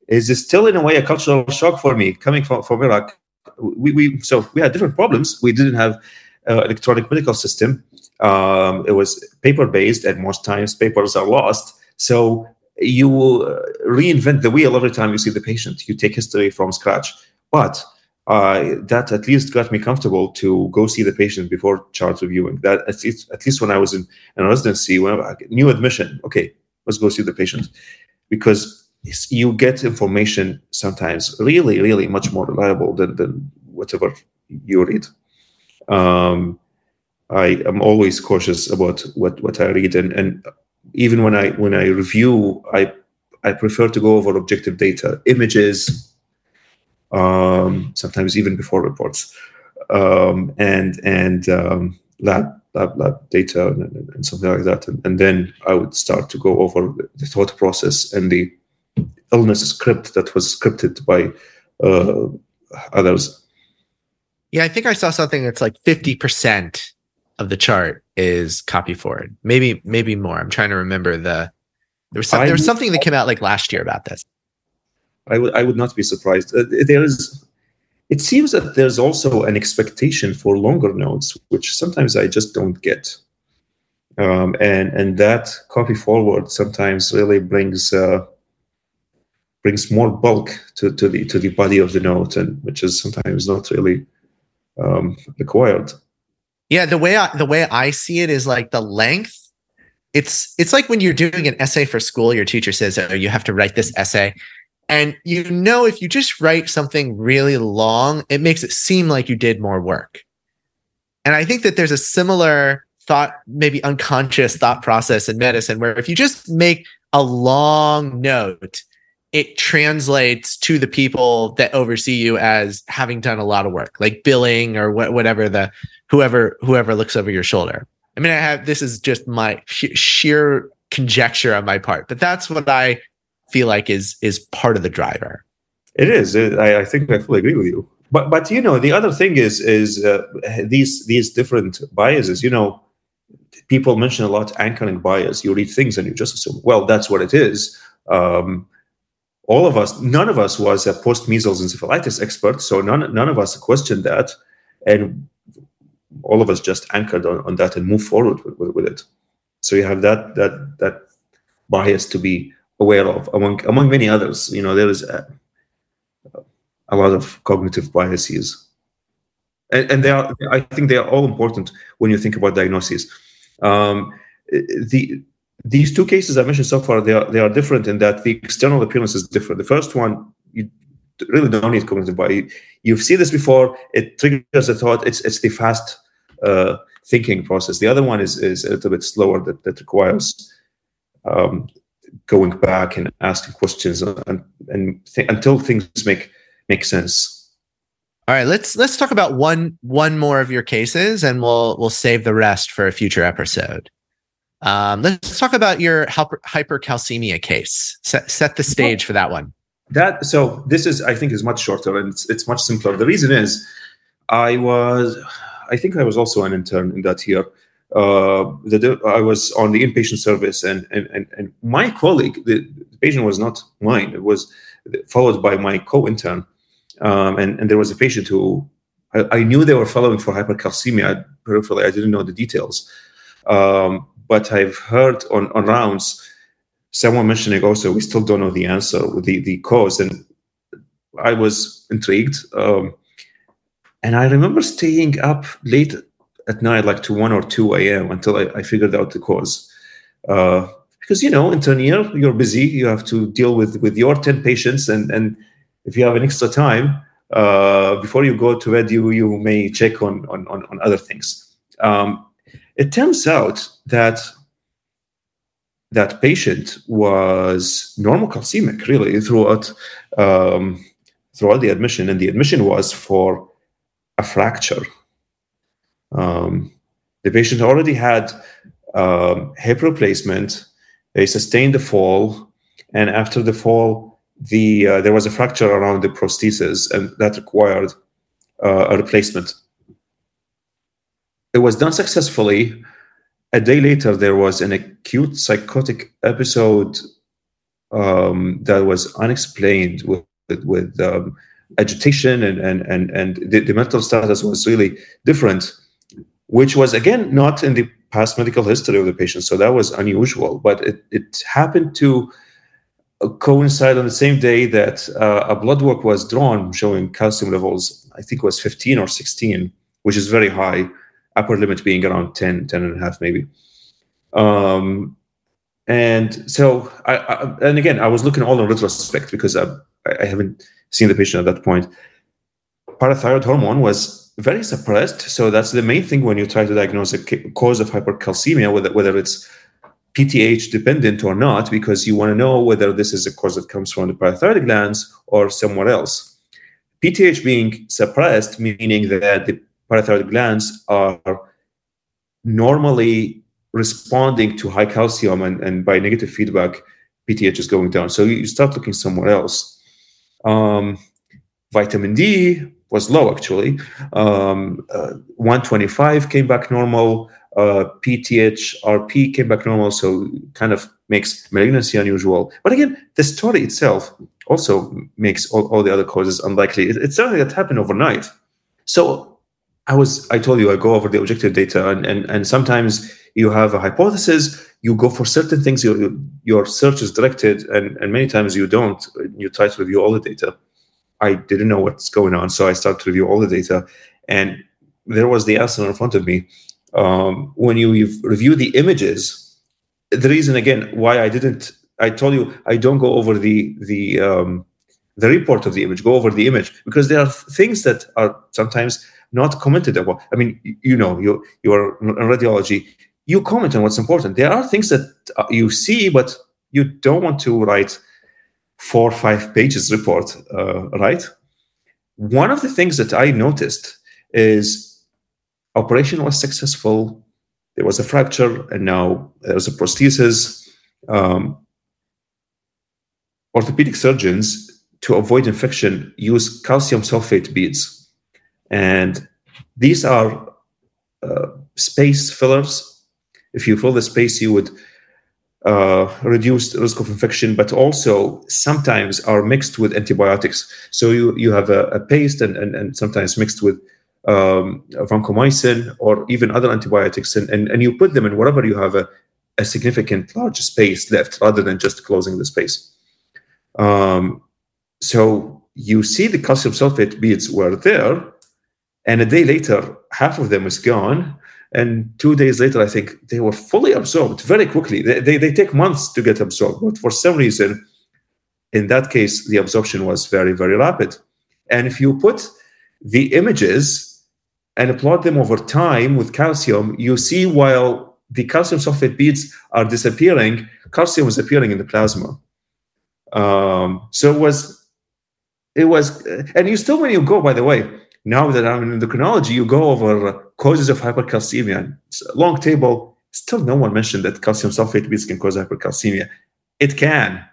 is still in a way a cultural shock for me coming from from Iraq we, we so we had different problems. We didn't have uh, electronic medical system. Um, it was paper based, and most times papers are lost. So you uh, reinvent the wheel every time you see the patient. You take history from scratch, but uh, that at least got me comfortable to go see the patient before chart reviewing. That at least, at least when I was in, in residency, when I, new admission, okay, let's go see the patient, because you get information sometimes really, really much more reliable than, than whatever you read. Um, I am always cautious about what, what I read, and, and even when I when I review, I I prefer to go over objective data, images, um, sometimes even before reports, um, and and um, lab, lab lab data and, and, something like that, and, and, then I would start to go over the thought process and the illness script that was scripted by uh, others. Yeah, I think I saw something that's like 50% of the chart is copy forward. Maybe maybe more. I'm trying to remember the there was some, there was something that came out like last year about this. I would I would not be surprised. Uh, there is it seems that there's also an expectation for longer notes, which sometimes I just don't get. Um, and and that copy forward sometimes really brings uh, brings more bulk to, to the to the body of the note, and which is sometimes not really um, required. Yeah, the way I, the way I see it is like the length it's it's like when you're doing an essay for school, your teacher says, "Oh, you have to write this essay." And you know, if you just write something really long, it makes it seem like you did more work. And I think that there's a similar thought, maybe unconscious thought process in medicine, where if you just make a long note, it translates to the people that oversee you as having done a lot of work, like billing or wh- whatever the whoever whoever looks over your shoulder. I mean, I have this is just my sh- sheer conjecture on my part, but that's what I feel like is is part of the driver. It is. I, I think I fully agree with you. But but you know the other thing is is uh, these these different biases. You know, people mention a lot anchoring bias. You read things and you just assume, well, that's what it is. Um, all of us, none of us was a post measles encephalitis expert, so none none of us questioned that, and all of us just anchored on, on that and move forward with, with, with it. So you have that that that bias to be aware of among among many others. You know, there is a, a lot of cognitive biases, and, and they are. I think they are all important when you think about diagnoses. Um, the these two cases I mentioned so far, they are they are different in that the external appearance is different. The first one, you really don't need cognitive bias. You've seen this before. It triggers a thought. It's it's the fast uh, thinking process. The other one is is a little bit slower that that requires um, going back and asking questions and, and th- until things make make sense. All right, let's let's talk about one one more of your cases, and we'll we'll save the rest for a future episode. Um, let's talk about your hyper- hypercalcemia case. Set set the stage for that one. That so this is I think is much shorter and it's, it's much simpler. The reason is I was I think I was also an intern in that year uh, I was on the inpatient service, and and and, and my colleague, the, the patient was not mine. It was followed by my co-intern, um, and and there was a patient who I, I, knew they were following for hypercalcemia peripherally. I didn't know the details, um, but I've heard on on rounds someone mentioning also we still don't know the answer the the cause, and I was intrigued. Um, and I remember staying up late at night, like to 1 or 2 a.m. until I, I figured out the cause. Uh, because, you know, in year, you're busy. You have to deal with, with your 10 patients. And, and if you have an extra time, uh, before you go to bed, you, you may check on, on, on, on other things. Um, it turns out that that patient was normocalcemic really throughout um, throughout the admission, and the admission was for a fracture um, the patient already had um, hip replacement. They sustained the fall, and after the fall, the uh, there was a fracture around the prosthesis, and that required uh, a replacement. It was done successfully. A day later, there was an acute psychotic episode um, that was unexplained with with, um, agitation and and and and the, the mental status was really different which was again not in the past medical history of the patient. So that was unusual, but it, it happened to uh, coincide on the same day that uh, a blood work was drawn showing calcium levels, I think was 15 or 16, which is very high, upper limit being around 10, 10 and a half maybe. Um, and so, I, I, and again, I was looking all in retrospect because I, I haven't seen the patient at that point. Parathyroid hormone was very suppressed. So that's the main thing when you try to diagnose a cause of hypercalcemia, whether whether it's PTH dependent or not, because you want to know whether this is a cause that comes from the parathyroid glands or somewhere else. PTH being suppressed, meaning that the parathyroid glands are normally responding to high calcium, and, and by negative feedback, PTH is going down. So you start looking somewhere else. Um, vitamin D was low actually. Um, uh, 125 came back normal. Uh, PTH RP came back normal, so kind of makes malignancy unusual. But again, the story itself also makes all, all the other causes unlikely. It, it's something that happened overnight. So I was, I told you, I go over the objective data, and and, and sometimes you have a hypothesis, you go for certain things, your your search is directed, and and many times you don't. You try to review all the data. I didn't know what's going on. So I started to review all the data, and there was the answer in front of me. Um, when you review the images the reason again why I didn't, I told you I don't go over the the um, the report of the image, go over the image because there are things that are sometimes not commented about. I mean, you know, you you are in radiology, you comment on what's important. There are things that uh, you see, but you don't want to write four or five pages report, uh, right? One of the things that I noticed is operation was successful. There was a fracture, and now there's a prosthesis. Um, orthopedic surgeons, to avoid infection, use calcium sulfate beads, and these are uh, space fillers. If you fill the space, you would uh, reduce risk of infection, but also sometimes are mixed with antibiotics. So you, you have a, a paste and, and, and sometimes mixed with um, vancomycin or even other antibiotics, and, and, and you put them in wherever you have a, a significant large space left rather than just closing the space. Um, so you see the calcium sulfate beads were there, and a day later, half of them is gone. And two days later, I think they were fully absorbed very quickly. They, they, they take months to get absorbed, but for some reason, in that case, the absorption was very, very rapid. And if you put the images and plot them over time with calcium, you see while the calcium sulfate beads are disappearing, calcium is appearing in the plasma. Um, so it was, it was, and you still, when you go, by the way, now that I'm in endocrinology, you go over causes of hypercalcemia. Long table. Still, no one mentioned that calcium sulfate beads can cause hypercalcemia. It can.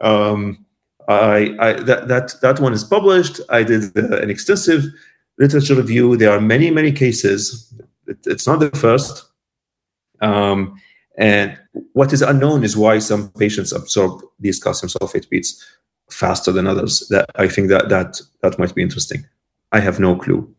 Um, I, I that that that one is published. I did uh, an extensive literature review. There are many, many cases. It, it's not the first. Um, and what is unknown is why some patients absorb these calcium sulfate beads faster than others. That I think that that that might be interesting. I have no clue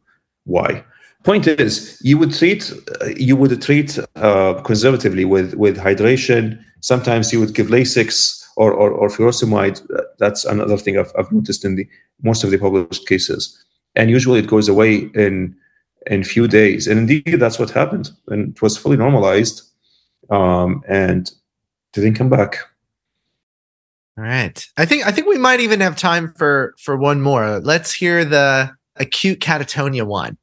why. Point is, you would treat uh, you would treat uh, conservatively with with hydration. Sometimes you would give Lasix or or, or furosemide. That's another thing I've, I've noticed in the most of the published cases and usually it goes away in in few days. And indeed, that's what happened, and it was fully normalized, um, and didn't come back. All right, I think I think we might even have time for for one more. Let's hear the acute catatonia one.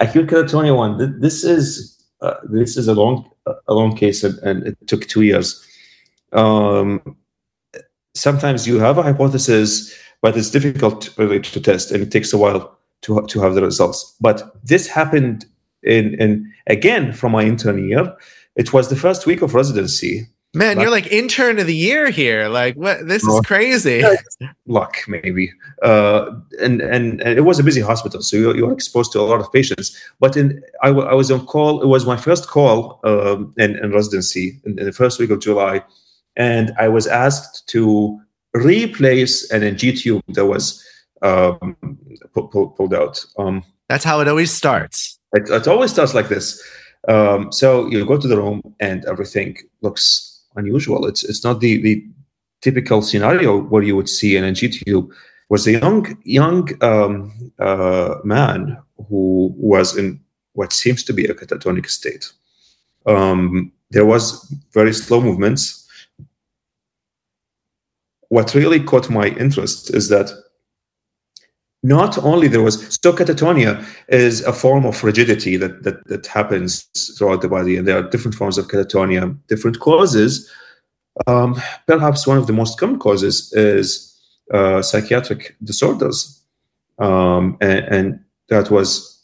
Acute catatonia one. This is uh, this is a long a long case, and, and it took two years. Um, sometimes you have a hypothesis but it's difficult really to test and it takes a while to, to have the results. But this happened in, in again from my intern year. It was the first week of residency. Man, luck. you're like intern of the year here. Like what? This is crazy. Luck, maybe. Uh, and, and and it was a busy hospital, so you're, you're exposed to a lot of patients. But in I, w- I was on call. It was my first call um, in, in residency in, in the first week of July, and I was asked to replace an NG tube that was um, pulled, pulled out. Um, That's how it always starts. It, it always starts like this. Um, so you go to the room and everything looks unusual. It's it's not the the typical scenario where you would see an NG tube. Was a young young um, uh, man who was in what seems to be a catatonic state. Um, there was very slow movements what really caught my interest is that not only there was so catatonia is a form of rigidity that, that that happens throughout the body and there are different forms of catatonia different causes. Um, perhaps one of the most common causes is uh, psychiatric disorders. Um, and, and, that was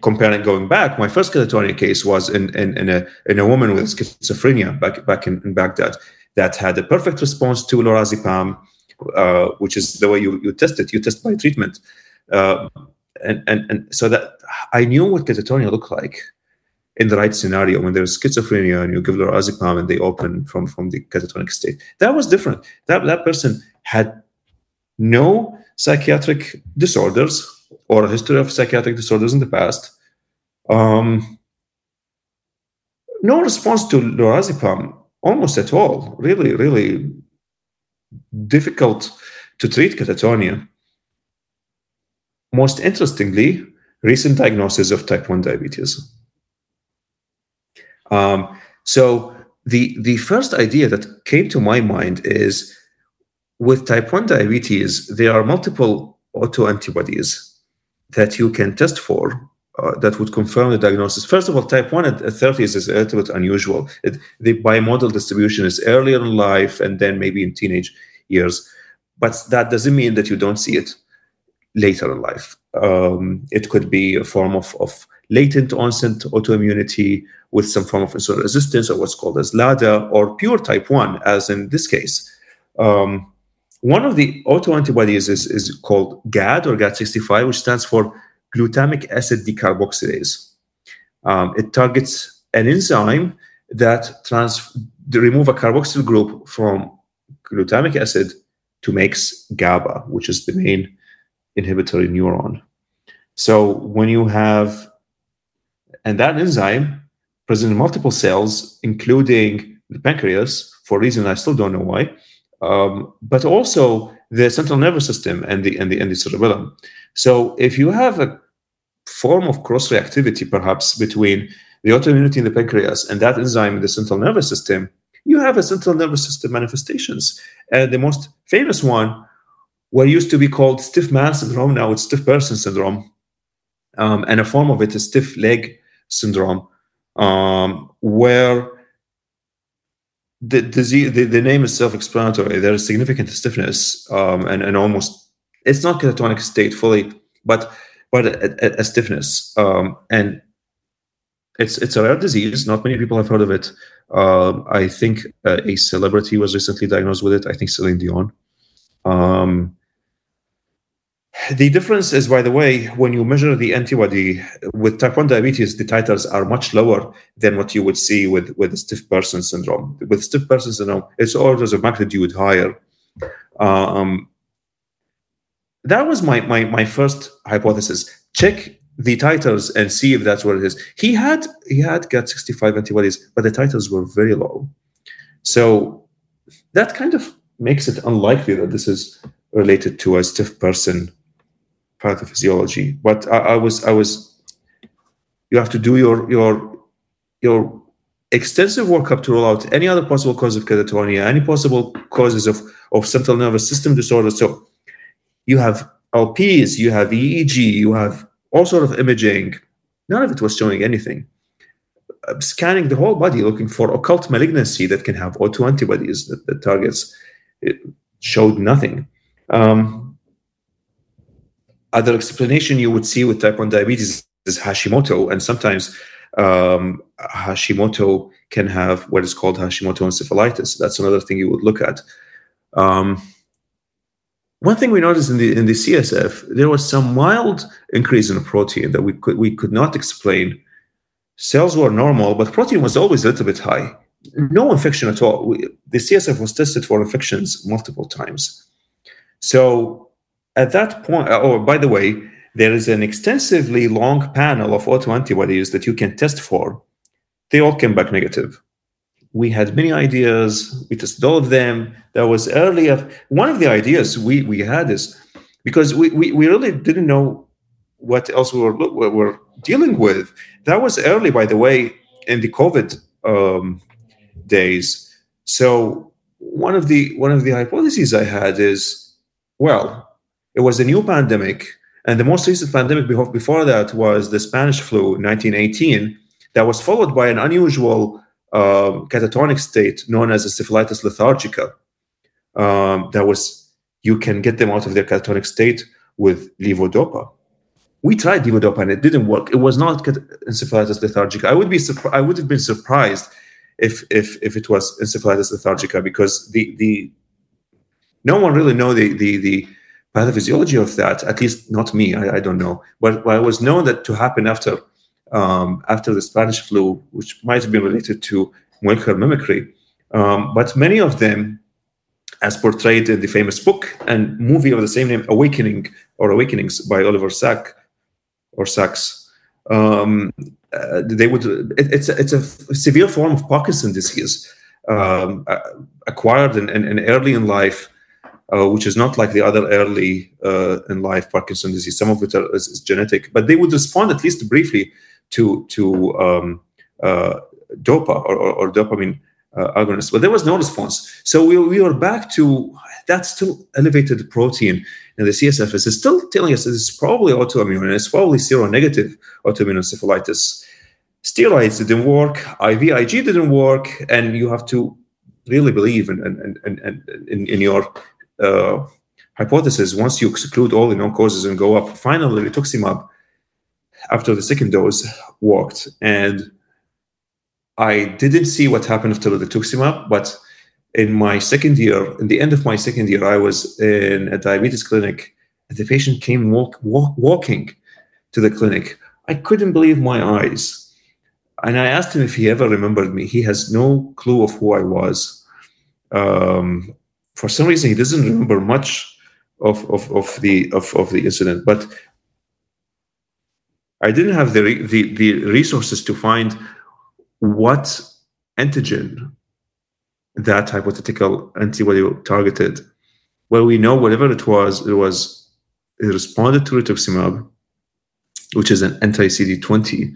comparing going back my first catatonia case was in, in, in, a, in a woman with schizophrenia back, back in, in baghdad that had a perfect response to lorazepam, uh, which is the way you, you test it. You test by treatment. Uh, and, and, and so that I knew what catatonia looked like in the right scenario when there's schizophrenia and you give lorazepam and they open from, from the catatonic state. That was different. That, that person had no psychiatric disorders or a history of psychiatric disorders in the past. Um, no response to lorazepam almost at all. Really, really difficult to treat catatonia. Most interestingly, recent diagnosis of type 1 diabetes. Um, so the the first idea that came to my mind is with type 1 diabetes, there are multiple autoantibodies that you can test for uh, that would confirm the diagnosis. First of all, type 1 at 30s is a little bit unusual. It, the bimodal distribution is earlier in life and then maybe in teenage years. But that doesn't mean that you don't see it later in life. Um, it could be a form of, of latent onset autoimmunity with some form of insulin resistance or what's called as LADA or pure type 1, as in this case. Um, one of the autoantibodies is, is called GAD or GAD65, which stands for glutamic acid decarboxylase. Um, it targets an enzyme that trans remove a carboxyl group from glutamic acid to makes GABA, which is the main inhibitory neuron. So when you have, and that enzyme present in multiple cells, including the pancreas, for a reason I still don't know why, um, but also the central nervous system and the and the and the cerebellum. So if you have a form of cross reactivity, perhaps between the autoimmunity in the pancreas and that enzyme in the central nervous system, you have a central nervous system manifestations. And the most famous one, what used to be called stiff man syndrome, now it's stiff person syndrome. Um, and a form of it is stiff leg syndrome, um, where the disease, the, the name is self-explanatory. There is significant stiffness um, and, and almost it's not catatonic state fully, but but a, a, stiffness. Um, and it's it's a rare disease. Not many people have heard of it. Um, I think uh, a celebrity was recently diagnosed with it. I think Celine Dion. Um, the difference is, by the way, when you measure the antibody with type 1 diabetes, the titers are much lower than what you would see with, with stiff person syndrome. With stiff person syndrome, it's orders of magnitude higher. Um, that was my, my, my first hypothesis. Check the titers and see if that's what it is. He had he had GAD65 antibodies, but the titers were very low. So that kind of makes it unlikely that this is related to a stiff person pathophysiology. But I, I was I was you have to do your your your extensive workup to rule out any other possible cause of catatonia, any possible causes of, of central nervous system disorder. So you have LPs, you have EEG, you have all sort of imaging. None of it was showing anything. Uh, scanning the whole body, looking for occult malignancy that can have autoantibodies that, that targets, it showed nothing. Um, other explanation you would see with type 1 diabetes is Hashimoto, and sometimes um, Hashimoto can have what is called Hashimoto encephalitis. That's another thing you would look at. Um, one thing we noticed in the in the CSF, there was some mild increase in protein that we could we could not explain. Cells were normal, but protein was always a little bit high. No infection at all. We, the CSF was tested for infections multiple times. So at that point, oh, by the way, there is an extensively long panel of autoantibodies that you can test for. They all came back negative. We had many ideas. We tested all of them. That was earlier. One of the ideas we, we had is because we, we, we really didn't know what else we were, we were dealing with. That was early, by the way, in the COVID um, days. So one of the one of the hypotheses I had is, well, it was a new pandemic. And the most recent pandemic before that was the Spanish flu 1918, that was followed by an unusual uh, catatonic state known as encephalitis lethargica. Um, that was, you can get them out of their catatonic state with levodopa. We tried levodopa and it didn't work. It was not encephalitis lethargica. I would be. I would have been surprised if if if it was encephalitis lethargica because the the no one really know the the the pathophysiology of that, at least not me, I, I don't know. But, but, I was known that to happen after um, after the Spanish flu, which might have been related to molecular mimicry. Um, but many of them, as portrayed in the famous book and movie of the same name, Awakening or Awakenings by Oliver Sack or Sacks, um, uh, they would. It, it's a, it's a severe form of Parkinson disease um, uh, acquired in, in early in life uh, which is not like the other early uh, in life Parkinson disease. Some of it are, is, is, genetic, but they would respond at least briefly to to um, uh, dopa or, or, or, dopamine uh, agonist, but there was no response. So we, we were back to that still elevated protein in the CSF is still telling us it's probably autoimmune and it's probably seronegative autoimmune encephalitis. Steroids didn't work, IVIG didn't work, and you have to really believe in in, in, in, in your uh, hypothesis. Once you exclude all the known causes and go up, finally rituximab after the second dose worked. And I didn't see what happened after the rituximab, but in my second year, in the end of my second year, I was in a diabetes clinic, and the patient came walk, walk, walking to the clinic. I couldn't believe my eyes. And I asked him if he ever remembered me. He has no clue of who I was. Um, for some reason, he doesn't remember much of, of, of the of, of the incident. But I didn't have the, the, the resources to find what antigen that hypothetical antibody targeted. Well, we know whatever it was, it was it responded to rituximab, which is an anti-CD20.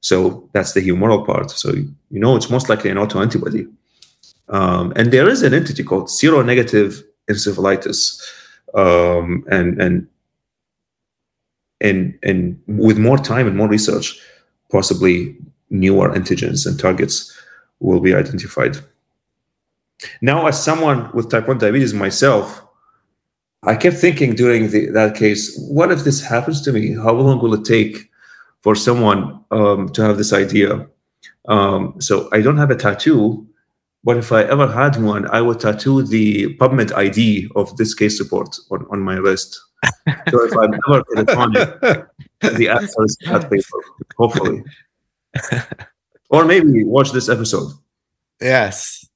So that's the humoral part. So you know it's most likely an autoantibody. Um, and there is an entity called seronegative encephalitis, um, and and and and with more time and more research, possibly newer antigens and targets will be identified. Now, as someone with type 1 diabetes myself, I kept thinking during the, that case, what if this happens to me? How long will it take for someone um, to have this idea? Um, so I don't have a tattoo, but if I ever had one, I would tattoo the PubMed ID of this case report on, on my wrist. so if I'm ever electronic, the answer is that paper, hopefully. or maybe watch this episode. Yes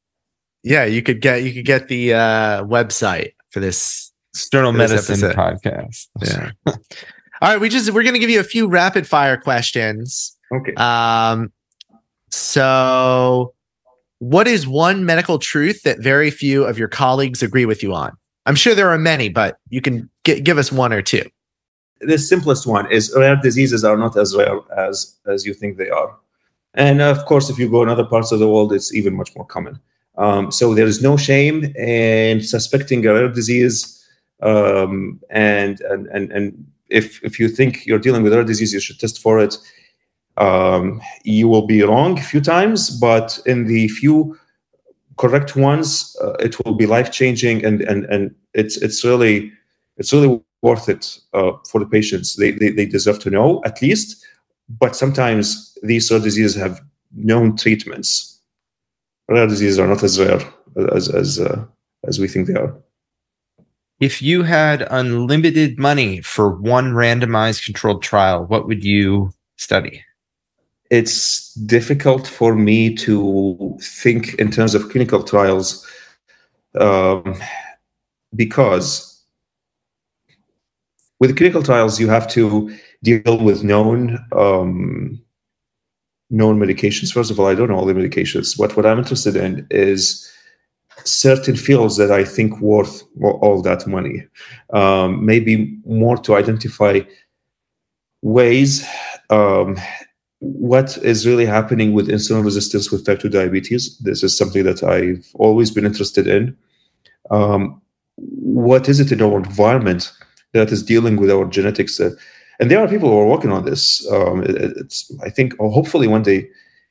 yeah, you could get you could get the uh, website for this external medicine podcast. Yeah. All right, we just we're going to give you a few rapid fire questions. Okay. Um so what is one medical truth that very few of your colleagues agree with you on? I'm sure there are many, but you can g- give us one or two. The simplest one is rare diseases are not as rare as as you think they are. And of course, if you go in other parts of the world, it's even much more common. Um, so there is no shame in suspecting a rare disease, um, and, and and and if if you think you're dealing with rare disease, you should test for it. Um, you will be wrong a few times, but in the few correct ones, uh, it will be life changing, and and and it's it's really it's really worth it uh, for the patients. They, they they deserve to know at least. But sometimes these rare diseases have known treatments rare diseases are not as rare as as uh, as we think they are. If you had unlimited money for one randomized controlled trial, what would you study? It's difficult for me to think in terms of clinical trials um, because with clinical trials you have to deal with known um, known medications. First of all, I don't know all the medications. What what I'm interested in is certain fields that I think worth all that money. Um, maybe more to identify ways um, what is really happening with insulin resistance with type 2 diabetes. This is something that I've always been interested in. Um, what is it in our environment that is dealing with our genetics? Uh, and there are people who are working on this. Um, it, it's I think hopefully one day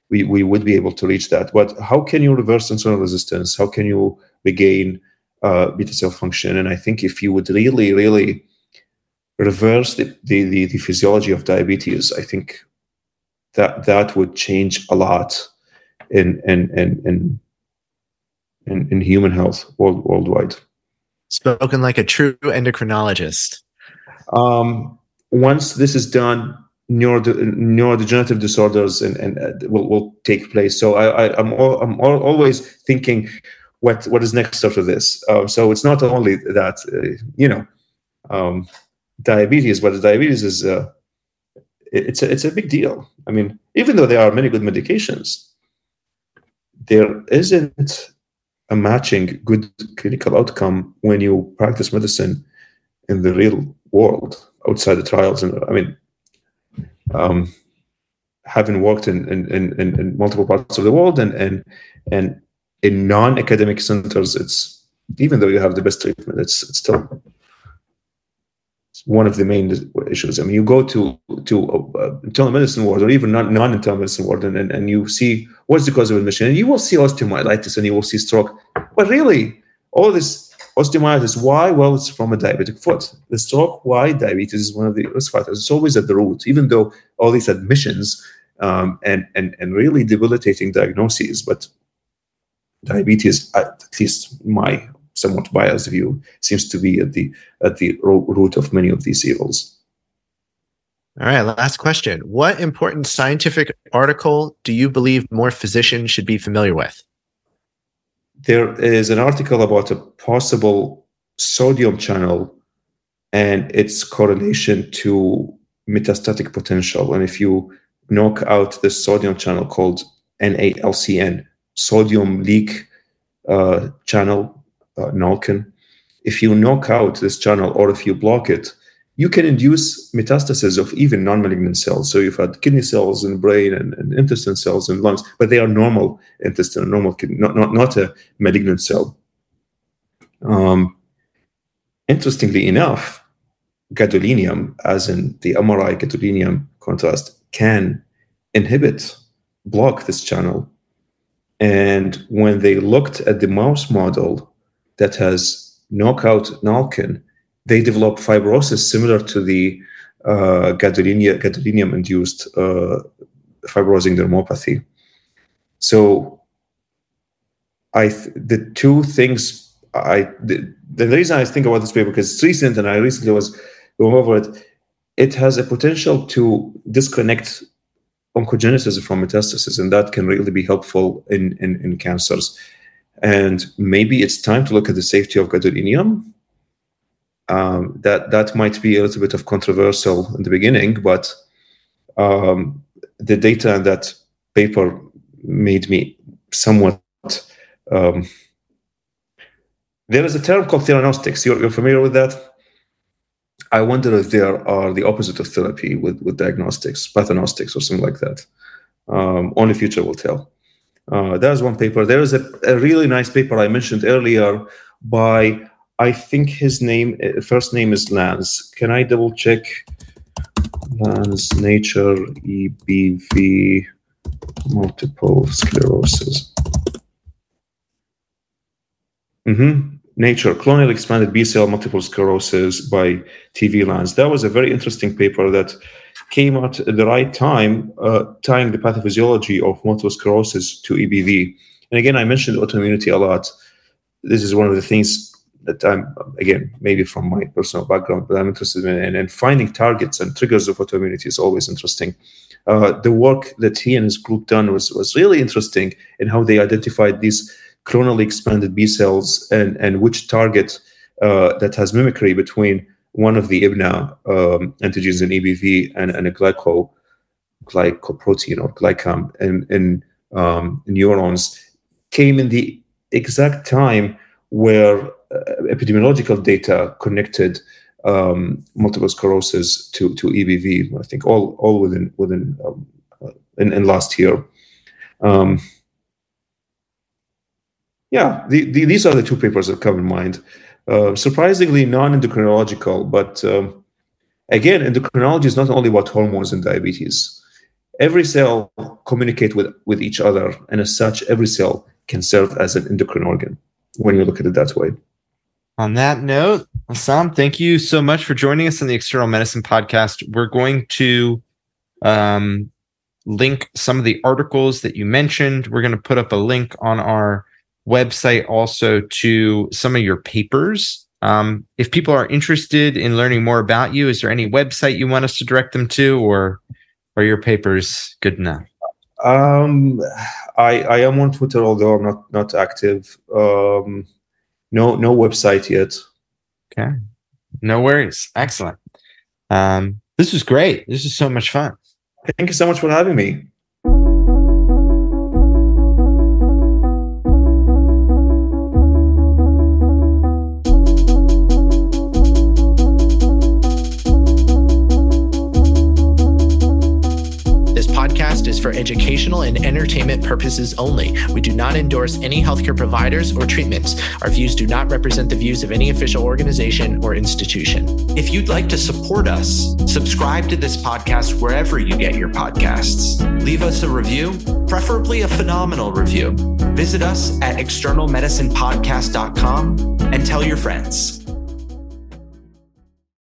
we we would be able to reach that. But how can you reverse insulin resistance? How can you regain uh, beta cell function? And I think if you would really really reverse the, the, the, the physiology of diabetes, I think that that would change a lot in in in in in, in human health world, worldwide. Spoken like a true endocrinologist. Um, once this is done, neuro, neurodegenerative disorders and, and uh, will, will take place. So I, I, am all, I'm all, always thinking what what is next after this. Uh, so it's not only that uh, you know um, diabetes, but diabetes is uh, it's a, it's a big deal. I mean, even though there are many good medications, there isn't a matching good clinical outcome when you practice medicine in the real world outside the trials. And I mean, um, having worked in, in, in, in multiple parts of the world and, and, and in non-academic centers, it's even though you have the best treatment, it's, it's still one of the main issues. I mean, you go to to uh, internal medicine ward or even non internal medicine ward, and, and, and you see what's the cause of admission, and you will see osteomyelitis and you will see stroke. But really, all this osteomyelitis, why? Well, it's from a diabetic foot. The stroke, why? Diabetes is one of the risk factors. It's always at the root, even though all these admissions um, and and and really debilitating diagnoses, but diabetes, at least my somewhat biased view, seems to be at the at the root of many of these evils. All right, last question. What important scientific article do you believe more physicians should be familiar with? There is an article about a possible sodium channel and its correlation to metastatic potential. And if you knock out the sodium channel called NALCN, sodium leak uh, channel uh, Nalkin. If you knock out this channel or if you block it, you can induce metastasis of even non-malignant cells. So you've had kidney cells in the brain and, and intestine cells and lungs, but they are normal intestine, normal kidney, not, not, not a malignant cell. Um, interestingly enough, gadolinium, as in the MRI gadolinium contrast, can inhibit, block this channel. And when they looked at the mouse model that has knockout Nalkin, they develop fibrosis similar to the uh, gadolinium induced uh, fibrosing dermopathy. So, I th- the two things I the, the reason I think about this paper because it's recent and I recently was going over it. It has a potential to disconnect oncogenesis from metastasis, and that can really be helpful in, in, in cancers. And maybe it's time to look at the safety of gadolinium. Um, that that might be a little bit of controversial in the beginning, but um, the data in that paper made me somewhat. Um, there is a term called theranostics. You're, you're familiar with that? I wonder if there are the opposite of therapy with, with diagnostics, pathognostics, or something like that. Um, only future will tell. Uh, there's one paper. There is a, a, really nice paper I mentioned earlier by, I think his name, uh, first name is Lanz. Can I double check? Lanz, Nature, EBV, multiple sclerosis. Mm-hmm. Nature, clonal expanded B cell multiple sclerosis by TV Lanz. That was a very interesting paper that came out at the right time, uh, tying the pathophysiology of multiple sclerosis to EBV. And again, I mentioned autoimmunity a lot. This is one of the things that I'm, again, maybe from my personal background, but I'm interested in. And, and finding targets and triggers of autoimmunity is always interesting. Uh, the work that he and his group done was, was really interesting in how they identified these clonally expanded B cells and, and which target uh, that has mimicry between one of the EBNA um, antigens in EBV and, and a glyco, glycoprotein or glycam in, in, um, neurons came in the exact time where uh, epidemiological data connected um, multiple sclerosis to, to EBV. I think all all within within um, uh, in, in, last year. Um, yeah, the, the, these are the two papers that come in mind. Uh, surprisingly non-endocrinological, but um, again, endocrinology is not only about hormones and diabetes. Every cell communicate with, with each other, and as such, every cell can serve as an endocrine organ when you look at it that way. On that note, Hussam, thank you so much for joining us on the External Medicine Podcast. We're going to um, link some of the articles that you mentioned. We're going to put up a link on our website also to some of your papers. Um, if people are interested in learning more about you, is there any website you want us to direct them to, or are your papers good enough? Um, I I am on Twitter, although I'm not not active. Um, no no website yet. Okay, no worries. Excellent. Um, this was great. This is so much fun. Thank you so much for having me. Is for educational and entertainment purposes only. We do not endorse any healthcare providers or treatments. Our views do not represent the views of any official organization or institution. If you'd like to support us, subscribe to this podcast wherever you get your podcasts. Leave us a review, preferably a phenomenal review. Visit us at externalmedicinepodcast.com and tell your friends.